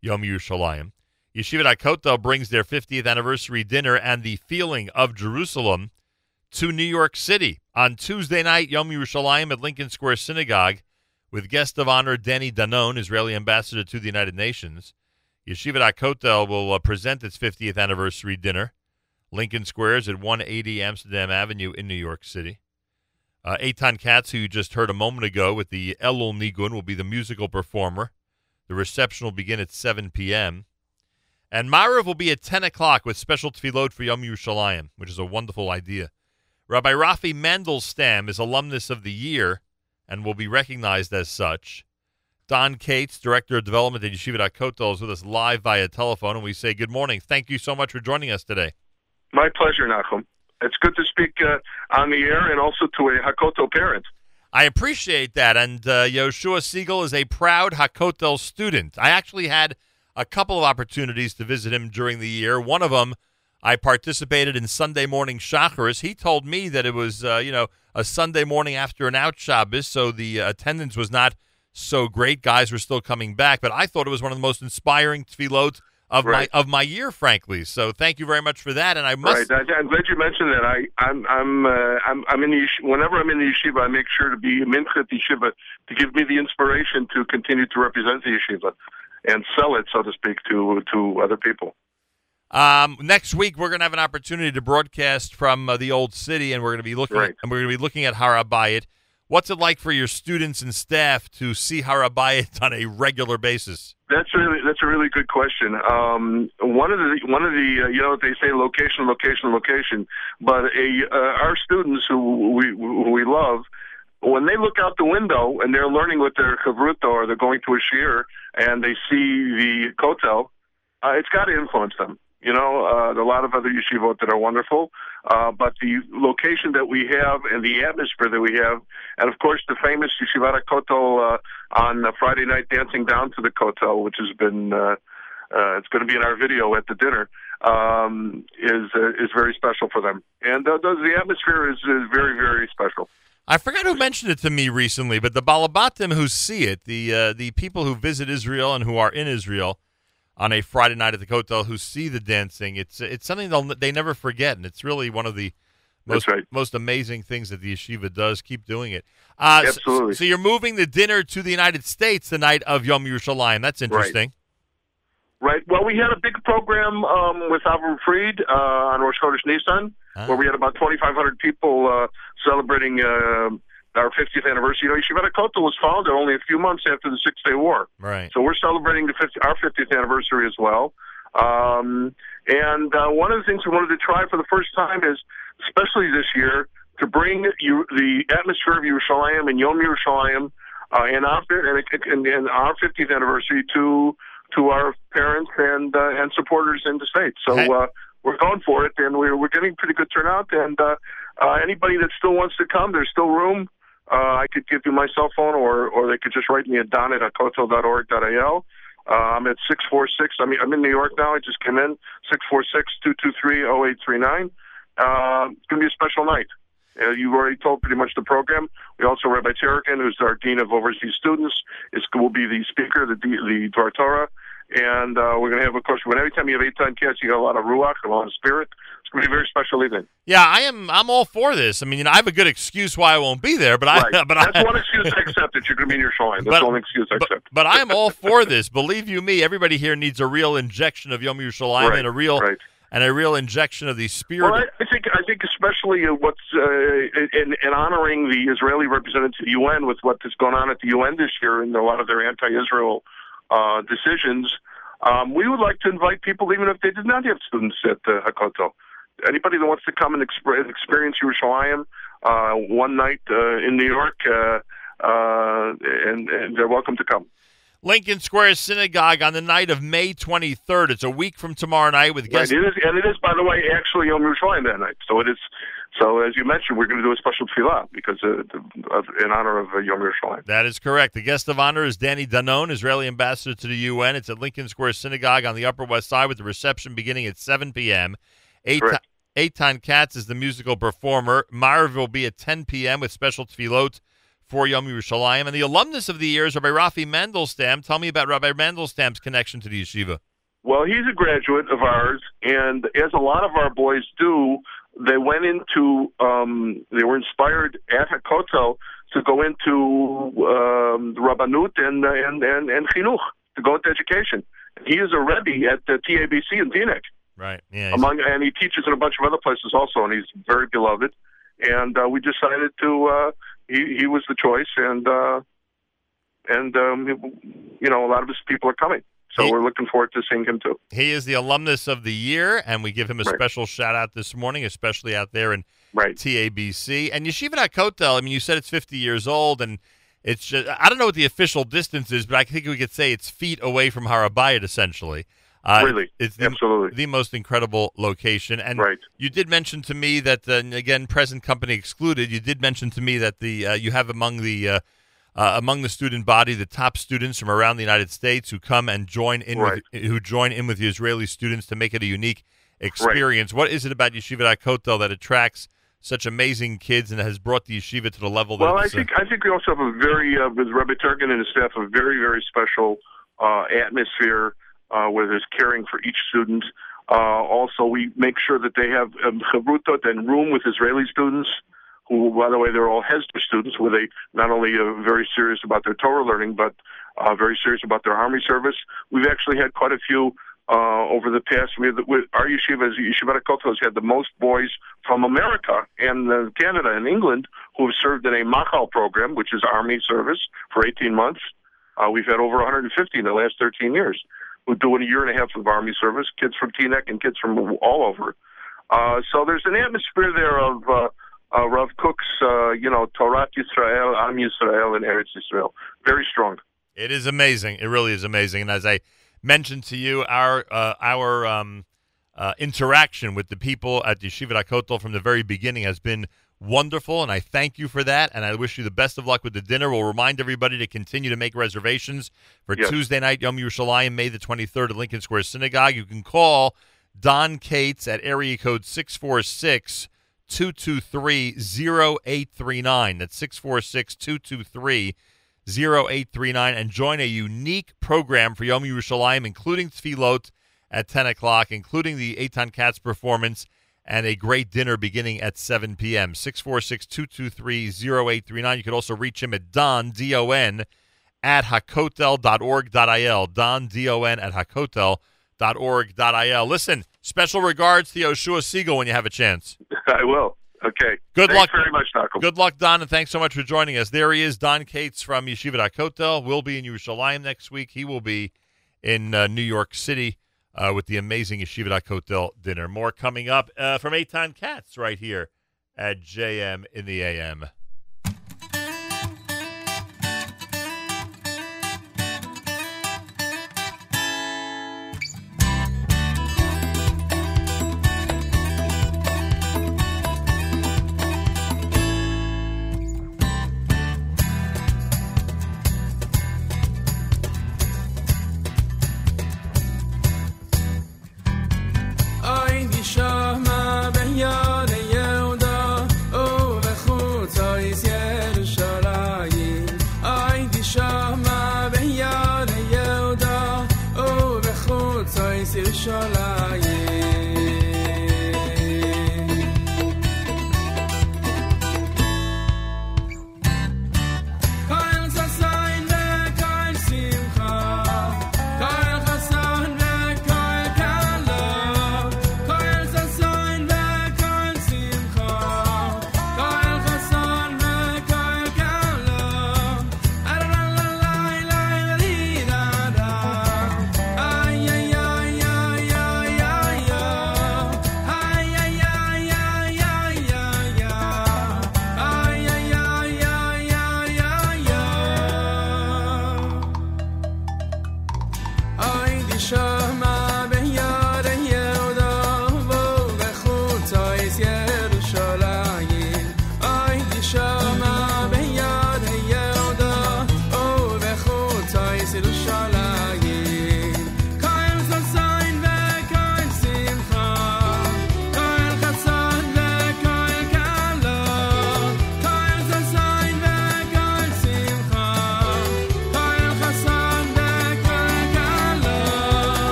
Yom Yerushalayim. Yeshiva HaKotel brings their 50th anniversary dinner and the feeling of Jerusalem to New York City on Tuesday night, Yom Yerushalayim at Lincoln Square Synagogue with guest of honor Danny Danon, Israeli ambassador to the United Nations. Yeshiva Kotel will uh, present its 50th anniversary dinner. Lincoln Squares at 180 Amsterdam Avenue in New York City. Uh, Eitan Katz, who you just heard a moment ago with the Elul Nigun, will be the musical performer. The reception will begin at 7 p.m. And Maariv will be at 10 o'clock with special tefillot for Yom Yerushalayim, which is a wonderful idea. Rabbi Rafi Mandelstam is Alumnus of the Year and will be recognized as such. Don Kates, Director of Development at Yeshiva Kotel, is with us live via telephone, and we say good morning. Thank you so much for joining us today. My pleasure, Nachum. It's good to speak uh, on the air and also to a Hakotel parent. I appreciate that. And uh, Yoshua Segal is a proud Hakotel student. I actually had a couple of opportunities to visit him during the year. One of them, I participated in Sunday morning Shacharis. He told me that it was, uh, you know, a Sunday morning after an out Shabbos, so the uh, attendance was not so great. Guys were still coming back, but I thought it was one of the most inspiring tefillot of Right. my of my year, frankly. So thank you very much for that. And I must Right. I, I'm glad you mentioned that. I, I'm, I'm, uh, I'm, I'm in the yesh- whenever I'm in the yeshiva, I make sure to be minchet yeshiva to give me the inspiration to continue to represent the yeshiva and sell it, so to speak, to to other people. Um, next week we're going to have an opportunity to broadcast from uh, the old city, and we're going to be looking Right. and we're going to be looking at Har HaBayit. What's it like for your students and staff to see Har HaBayit on a regular basis? That's really that's a really good question. Um, one of the one of the uh, you know they say location, location, location, but a uh, our students who we who we love. When they look out the window and they're learning with their chavruta or they're going to a shiur and they see the kotel, uh, it's got to influence them. You know, uh, a lot of other yeshivot that are wonderful, uh, but the location that we have and the atmosphere that we have, and of course the famous Yeshivat Kotel uh, on Friday night dancing down to the Kotel, which has been, uh, uh, it's going to be in our video at the dinner, um, is uh, is very special for them. And uh, the the atmosphere is, is very, very special. I forgot who mentioned it to me recently, but the Balabatim who see it, the uh, the people who visit Israel and who are in Israel on a Friday night at the hotel who see the dancing, it's it's something they'll they never forget, and it's really one of the most most amazing things that the yeshiva does. Keep doing it. Uh, Absolutely. So, you're moving the dinner to the United States the night of Yom Yerushalayim. That's interesting. Right. Well, we had a big program um, with Avram Fried uh, on Rosh Chodesh Nissan, where we had about 2,500 people uh, celebrating uh, our 50th anniversary. You know, Yeshivat Kotel was founded only a few months after the Six Day War. Right. So we're celebrating the 50, our 50th anniversary as well. Um, and uh, one of the things we wanted to try for the first time is, especially this year, to bring you, the atmosphere of Yerushalayim and Yom Yerushalayim uh, and, our, and, and, our 50th anniversary to to our parents and uh, and supporters in the states. So uh, we're going for it, and we're we're getting pretty good turnout. And uh, uh, anybody that still wants to come, there's still room. Uh, I could give you my cell phone, or or they could just write me at don at kotel.org.il. Uh, I'm at six four six. I mean, I'm in New York now. I just came in six four six two two three zero eight three nine. Uh, It's going to be a special night. Uh, you've already told pretty much the program. We also Rabbi Terrigan, who's our dean of overseas students, is will be the speaker, the the Dvar Torah, and uh, we're going to have, of course, when every time you have Eitan Katz, you got a lot of ruach, a lot of spirit. It's going to be a very special evening. Yeah, I am. I'm all for this. I mean, you know, I have a good excuse why I won't be there, but I. But that's I, one excuse I accept that you're going to be in your showing. That's But- the only excuse I accept. But I am all for this. Believe you me, everybody here needs a real injection of Yom Yerushalayim Right, and a real right. and a real injection of the spirit. Well, I, I think I think especially what's uh, in, in honoring the Israeli representative to the UN with what has gone on at the UN this year and a lot of their anti-Israel uh, decisions. Um, we would like to invite people, even if they did not have students at uh, Hakotel. Anybody that wants to come and exp- experience Yerushalayim uh, one night uh, in New York, uh, uh, and, and they're welcome to come. Lincoln Square Synagogue on the night of May 23rd. It's a week from tomorrow night with Right. It is, and it is, by the way, actually Yom Yerushalayim that night. So it is. So as you mentioned, we're going to do a special tefillah because uh, of, in honor of uh, Yom Yerushalayim. That is correct. The guest of honor is Danny Danon, Israeli ambassador to the UN. It's at Lincoln Square Synagogue on the Upper West Side with the reception beginning at 7 p.m. Eitan, Eitan Katz is the musical performer. Marv will be at 10 p.m. with special tefillot for Yom Yerushalayim. And the alumnus of the year is Rabbi Rafi Mandelstam. Tell me about Rabbi Mandelstam's connection to the yeshiva. Well, he's a graduate of ours, and as a lot of our boys do, they went into, um, they were inspired at Hakotel to go into um, Rabbanut and, and, and, and Chinuch, to go into education. He is a rebbe at the TABC in Teaneck. Right. Yeah. among and he teaches in a bunch of other places also, and he's very beloved. And uh, we decided to uh, he he was the choice, and uh, and um, you know a lot of his people are coming, so we're looking forward to seeing him too. He is the alumnus of the year, and we give him a Right. special shout out this morning, especially out there in right. TABC. And Yeshiva Kotel, I mean, you said it's 50 years old, and it's just, I don't know what the official distance is, but I think we could say it's feet away from Har HaBayit, essentially. Uh, Really? It's the, Absolutely. the most incredible location. And Right. you did mention to me that, uh, again, present company excluded, you did mention to me that the uh, you have among the uh, among the student body the top students from around the United States who come and join in Right. with, who join in with the Israeli students to make it a unique experience. What is it about Yeshiva Kotel that attracts such amazing kids and has brought the yeshiva to the level that Well, I uh, think I think we also have a very uh, with Rebbe Turkin and his staff a very very special uh, atmosphere uh, where there's caring for each student. Uh, also, we make sure that they have um, chavrutot and room with Israeli students. Who, by the way, they're all Hesder students, where they not only are very serious about their Torah learning, but uh, very serious about their army service. We've actually had quite a few uh, over the past. We had, with our yeshiva, is Yeshiva Kotel, has had the most boys from America and uh, Canada and England who have served in a Machal program, which is Army service, for 18 months. Uh, we've had over 150 in the last 13 years who do a year and a half of Army service, kids from Teaneck and kids from all over. Uh, so there's an atmosphere there of uh, uh, Rav Kook's, uh, you know, Torah Yisrael, Am Yisrael, and Eretz Yisrael. Very strong. It is amazing. It really is amazing. And as I mentioned to you, our uh, our um, uh, interaction with the people at Yeshiva Kotel from the very beginning has been wonderful, and I thank you for that. And I wish you the best of luck with the dinner. We'll remind everybody to continue to make reservations for Yes. Tuesday night Yom Yerushalayim, May the 23rd at Lincoln Square Synagogue. You can call Don Kates at area code 646 223 0839. That's 646 223 0839 and join a unique program for Yom Yerushalayim, including Tfilot at 10 o'clock, including the Eitan Katz performance, and a great dinner beginning at 7 p.m. 646 223 0839. You could also reach him at Don, D O N, at hakotel.org.il. Don, D O N, at hakotel.org.il. Listen, special regards to Yoshua Siegel when you have a chance. I will. Okay. Good Thanks luck. very much, Malcolm. Good luck, Don, and thanks so much for joining us. There he is, Don Kates from Yeshiva Kotel. Will be in Yerushalayim next week. He will be in uh, New York City uh, with the amazing Yeshiva Kotel dinner. More coming up uh, from Eitan Katz right here at JM in the AM.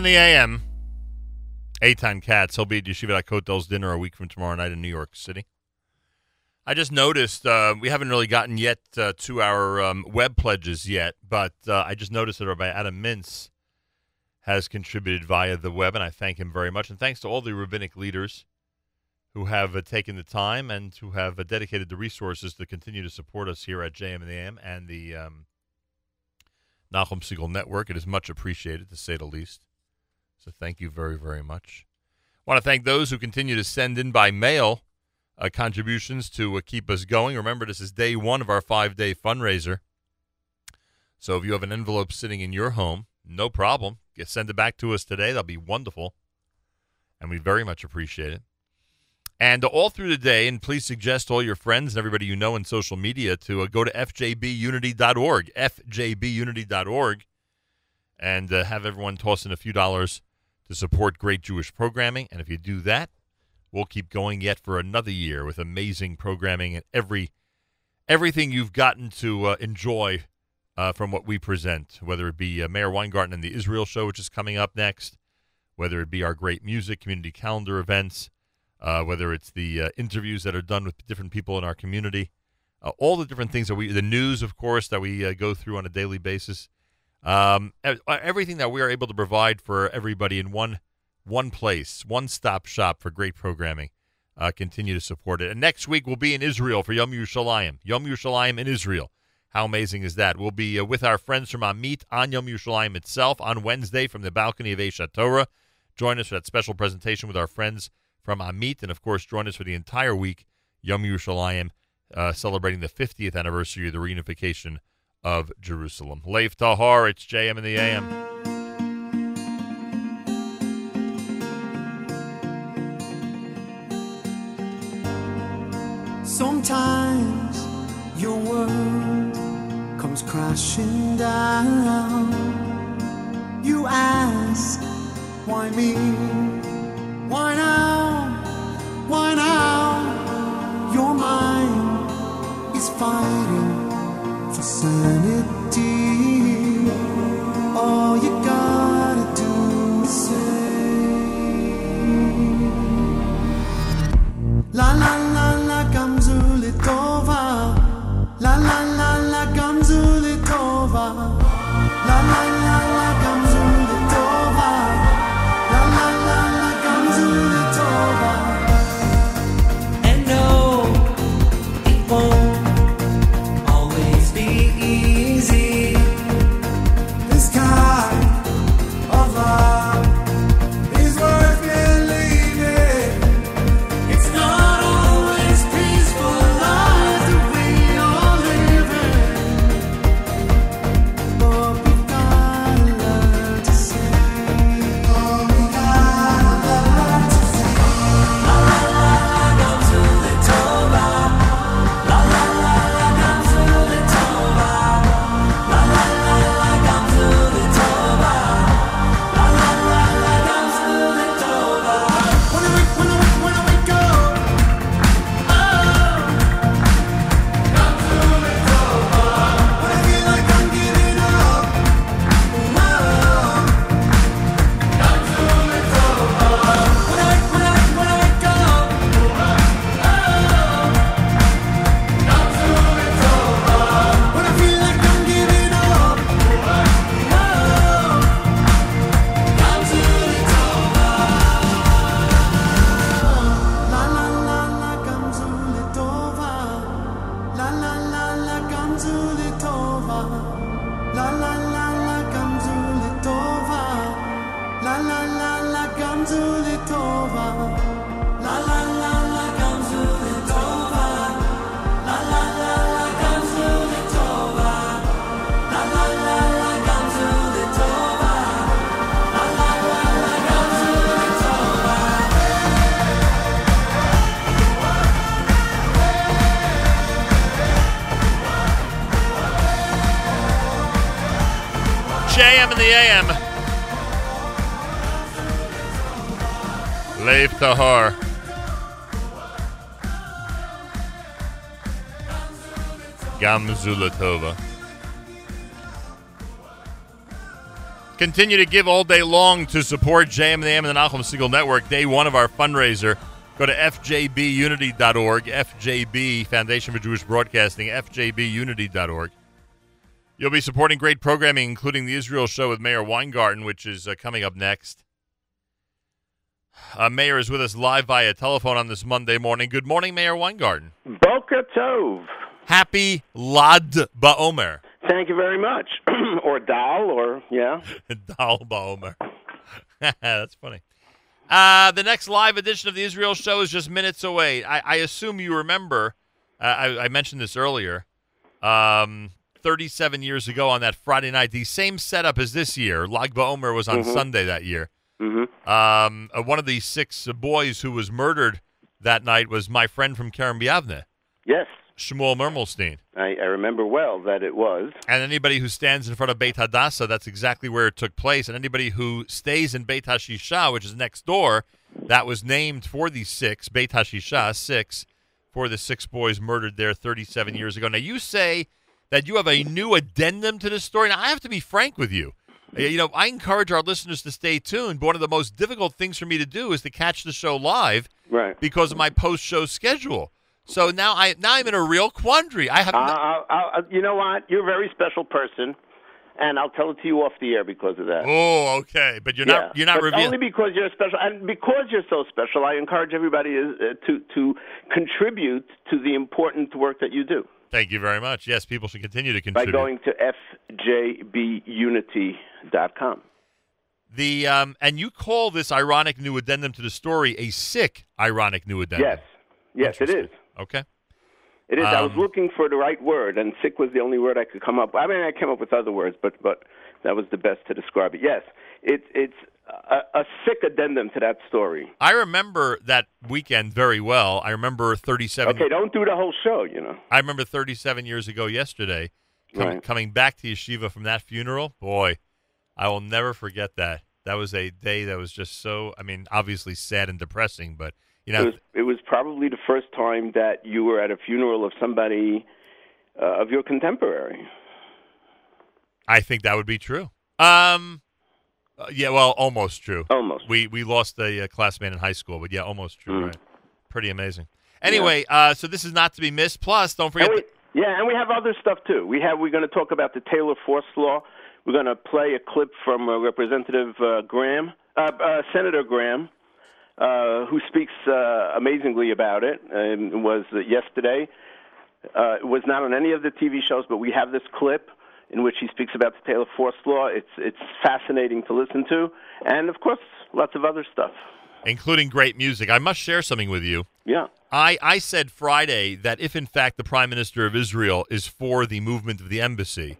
In the AM. Eitan Katz. He'll be at Yeshiva Kotel's dinner a week from tomorrow night in New York City. I just noticed uh, we haven't really gotten yet uh, to our um, web pledges yet, but uh, I just noticed that Rabbi Adam Mintz has contributed via the web, and I thank him very much. And thanks to all the rabbinic leaders who have uh, taken the time and who have uh, dedicated the resources to continue to support us here at JM and the AM and the um, Nachum Segal Network. It is much appreciated, to say the least. So thank you very, very much. I want to thank those who continue to send in by mail uh, contributions to uh, keep us going. Remember, this is day one of our five day fundraiser. So if you have an envelope sitting in your home, no problem. Get, send it back to us today. That'll be wonderful. And we very much appreciate it. And all through the day, and please suggest all your friends and everybody you know in social media to uh, go to fjbunity.org, fjbunity.org, and uh, have everyone toss in a few dollars to support great Jewish programming. And if you do that, we'll keep going yet for another year with amazing programming and every everything you've gotten to uh, enjoy uh, from what we present, whether it be uh, Meir Weingarten and the Israel Show, which is coming up next, whether it be our great music, community calendar events, uh, whether it's the uh, interviews that are done with different people in our community, uh, all the different things that we, the news, of course, that we go through on a daily basis, um, e- everything that we are able to provide for everybody in one one place, one stop shop for great programming. Uh, continue to support it. And next week we'll be in Israel for Yom Yerushalayim. Yom Yerushalayim in Israel. How amazing is that? We'll be uh, with our friends from Amit on Yom Yerushalayim itself on Wednesday from the balcony of Aish HaTorah. Join us for that special presentation with our friends from Amit, and of course, join us for the entire week, Yom Yerushalayim, uh, celebrating the 50th anniversary of the reunification of Jerusalem. Leif Tahar, it's JM in the AM. Sometimes your world comes crashing down. You ask, why me? Why now? Why now? Your mind is fighting sanity. All you gotta do is say, La la la In the AM. Leif Tahar. Gamzulatova. Continue to give all day long to support JM and the AM and the Segal Network. Day one of our fundraiser. Go to fjbunity.org, FJB, Foundation for Jewish Broadcasting, fjbunity.org. You'll be supporting great programming, including the Israel show with Meir Weingarten, which is uh, coming up next. Uh, Meir is with us live via telephone on this Monday morning. Good morning, Meir Weingarten. Boker Tov. Happy Lad Ba'omer. Thank you very much. or Dal, or, yeah. Dal Ba'omer. That's funny. Uh, the next live edition of the Israel show is just minutes away. I, I assume you remember, uh, I, I mentioned this earlier, um, 37 years ago on that Friday night, the same setup as this year. Lag BaOmer was on Mhm. Sunday that year. Mm-hmm. Um, uh, one of the six uh, boys who was murdered that night was my friend from Kerem B'Yavneh, Yes, Shmuel Mermelstein. I, I remember well that it was. And anybody who stands in front of Beit Hadassah, that's exactly where it took place. And anybody who stays in Beit Hashisha, which is next door, that was named for the six, Beit Hashisha, six, for the six boys murdered there 37 years ago. Now, you say that you have a new addendum to this story. Now, I have to be frank with you. Uh, You know, I encourage our listeners to stay tuned, but one of the most difficult things for me to do is to catch the show live Right. because of my post-show schedule. So now I now I'm in a real quandary. I have Uh, I'll, I'll, you know what? You're a very special person, and I'll tell it to you off the air because of that. Oh, okay, but you're Yeah, not you're not but revealing. only because you're special, and because you're so special. I encourage everybody uh, to to contribute to the important work that you do Thank you very much. Yes, people should continue to contribute. by going to fjbunity.com. the um, and you call this ironic new addendum to the story a sick ironic new addendum. Yes, yes, it is. Okay. It is. I was Um, looking for the right word, and sick was the only word I could come up. I mean, I came up with other words, but but that was the best to describe it. Yes, it's it's a, a sick addendum to that story. I remember that weekend very well. I remember 37. Okay, don't do the whole show. You know. I remember 37 years ago yesterday, com- Right. coming back to yeshiva from that funeral. Boy, I will never forget that. That was a day that was just so. I mean, obviously sad and depressing, but you know, it was it was probably the first time that you were at a funeral of somebody uh, of your contemporary. I think that would be true. Um, uh, yeah, well, almost true. Almost. We we lost a uh, classmate in high school, but yeah, almost true. Mm. Right. Pretty amazing. Anyway, uh, so this is not to be missed. Plus, don't forget. And we, yeah, and we have other stuff too. We have we're going to talk about the Taylor Force Law. We're going to play a clip from uh, Representative uh, Graham, uh, uh, Senator Graham, uh, who speaks uh, amazingly about it. And it was uh, yesterday. Uh, it was not on any of the TV shows, but we have this clip in which he speaks about the Taylor Force Law. It's it's fascinating to listen to, and of course, lots of other stuff. including great music. I must share something with you. Yeah. I, I said Friday that if, in fact, the Prime Minister of Israel is for the movement of the embassy,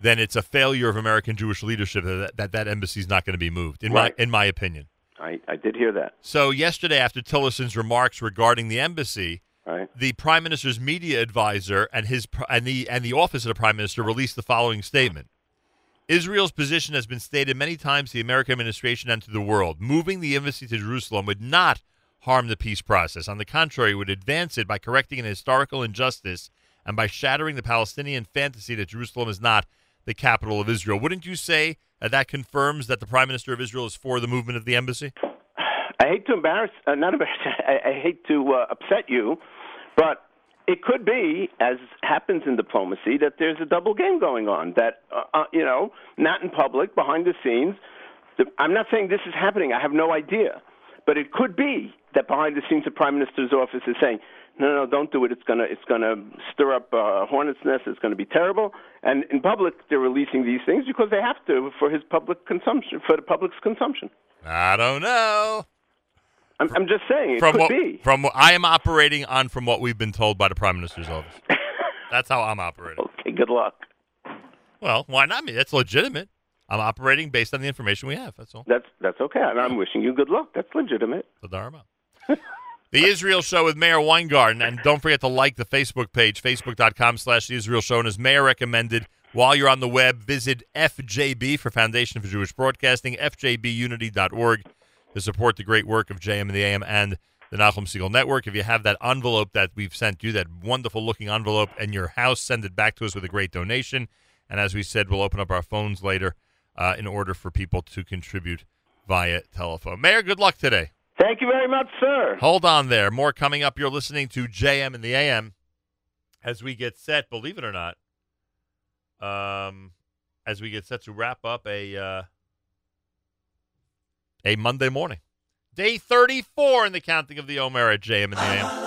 then it's a failure of American Jewish leadership that that, that embassy is not going to be moved, in, Right. my, in my opinion. I, I did hear that. So, yesterday, after Tillerson's remarks regarding the embassy, Right. the Prime Minister's media advisor and, his, and, the, and the office of the Prime Minister released the following statement. Israel's position has been stated many times to the American administration and to the world. Moving the embassy to Jerusalem would not harm the peace process. On the contrary, it would advance it by correcting an historical injustice and by shattering the Palestinian fantasy that Jerusalem is not the capital of Israel. Wouldn't you say that that confirms that the Prime Minister of Israel is for the movement of the embassy? I hate to embarrass, uh, not embarrass. I, I hate to uh, upset you, but it could be, as happens in diplomacy, that there's a double game going on. That uh, uh, you know, not in public, behind the scenes. I'm not saying this is happening. I have no idea, but it could be that behind the scenes, the prime minister's office is saying, "No, no, don't do it. It's gonna, it's gonna stir up uh, a hornet's nest. It's gonna be terrible." And in public, they're releasing these things because they have to for his public consumption, for the public's consumption. I don't know. I'm, I'm just saying it from could what, be. From what I am operating on from what we've been told by the Prime Minister's office. That's how I'm operating. Okay, good luck. Well, why not me? That's legitimate. I'm operating based on the information we have. That's all. That's that's okay, and I'm wishing you good luck. That's legitimate. The Dharma. The Israel Show with Meir Weingarten. And don't forget to like the Facebook page, facebook.com slash The Israel Show. And as Meir recommended, while you're on the web, visit FJB for Foundation for Jewish Broadcasting, fjbunity.org to support the great work of JM and the AM and the Nachum Siegel Network. If you have that envelope that we've sent you, that wonderful looking envelope in your house, send it back to us with a great donation. And as we said, we'll open up our phones later uh, in order for people to contribute via telephone. Meir, good luck today. Thank you very much, sir. Hold on there. More coming up. You're listening to JM in the AM as we get set, believe it or not, um, as we get set to wrap up a uh, a Monday morning. Day 34 in the counting of the Omer at JM in the AM.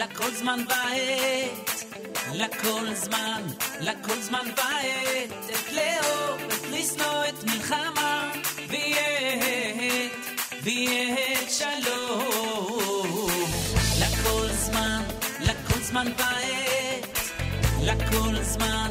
לכל זמן ועת, לכל זמן, לכל זמן ועת, את לאהוב, את לשנוא, את מלחמה, ויהיה, ויהיה שלום. לכל זמן, לכל זמן ועת, לכל זמן,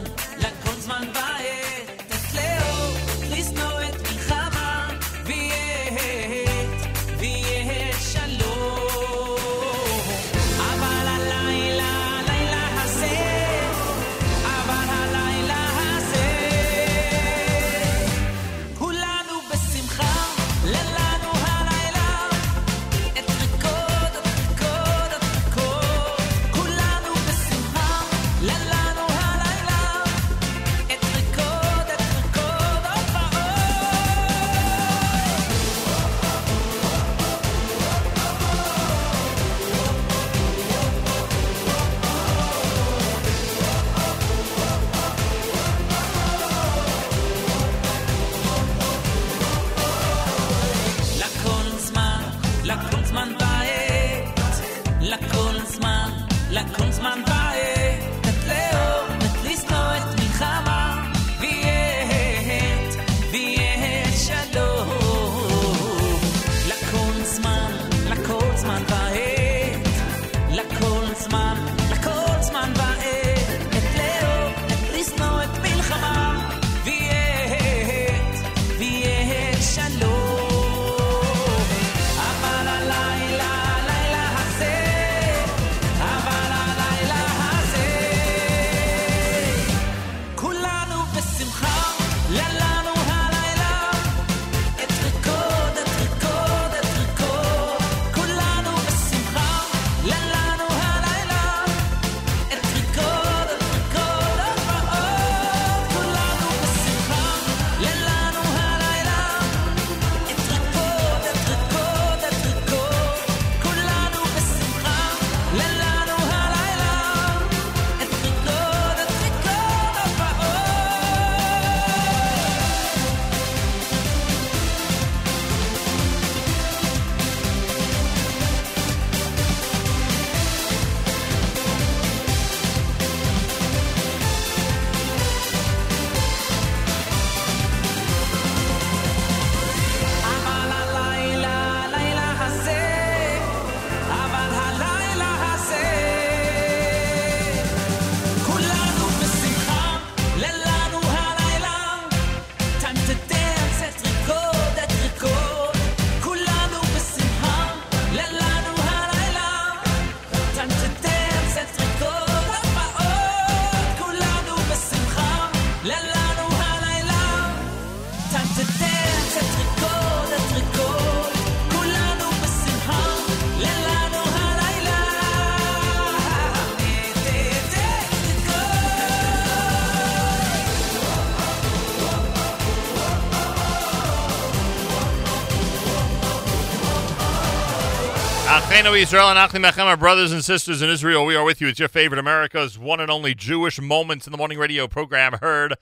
Achenu Israel and Achim Echem, our brothers and sisters in Israel, we are with you. It's your favorite America's one and only Jewish Moments in the Morning radio program heard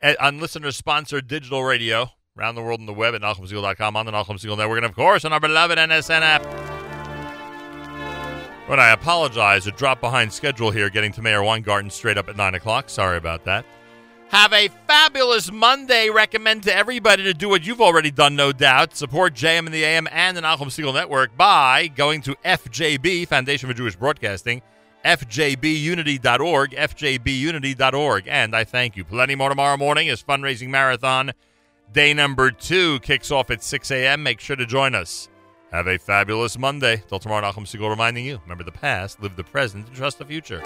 at, on listener-sponsored digital radio around the world on the web at NachumSegal.com, on the Nachum Segal Network, and of course on our beloved NSN app. But I apologize, a drop behind schedule here getting to Meir Weingarten straight up at 9 o'clock. Sorry about that. Have a fabulous Monday. Recommend to everybody to do what you've already done, no doubt. Support JM and the AM and the Nachum Segal Network by going to FJB, Foundation for Jewish Broadcasting, fjbunity.org, fjbunity.org. And I thank you. Plenty more tomorrow morning as fundraising marathon. Day number two kicks off at 6 a.m. Make sure to join us. Have a fabulous Monday. Till tomorrow, Nachum Segal reminding you remember the past, live the present, and trust the future.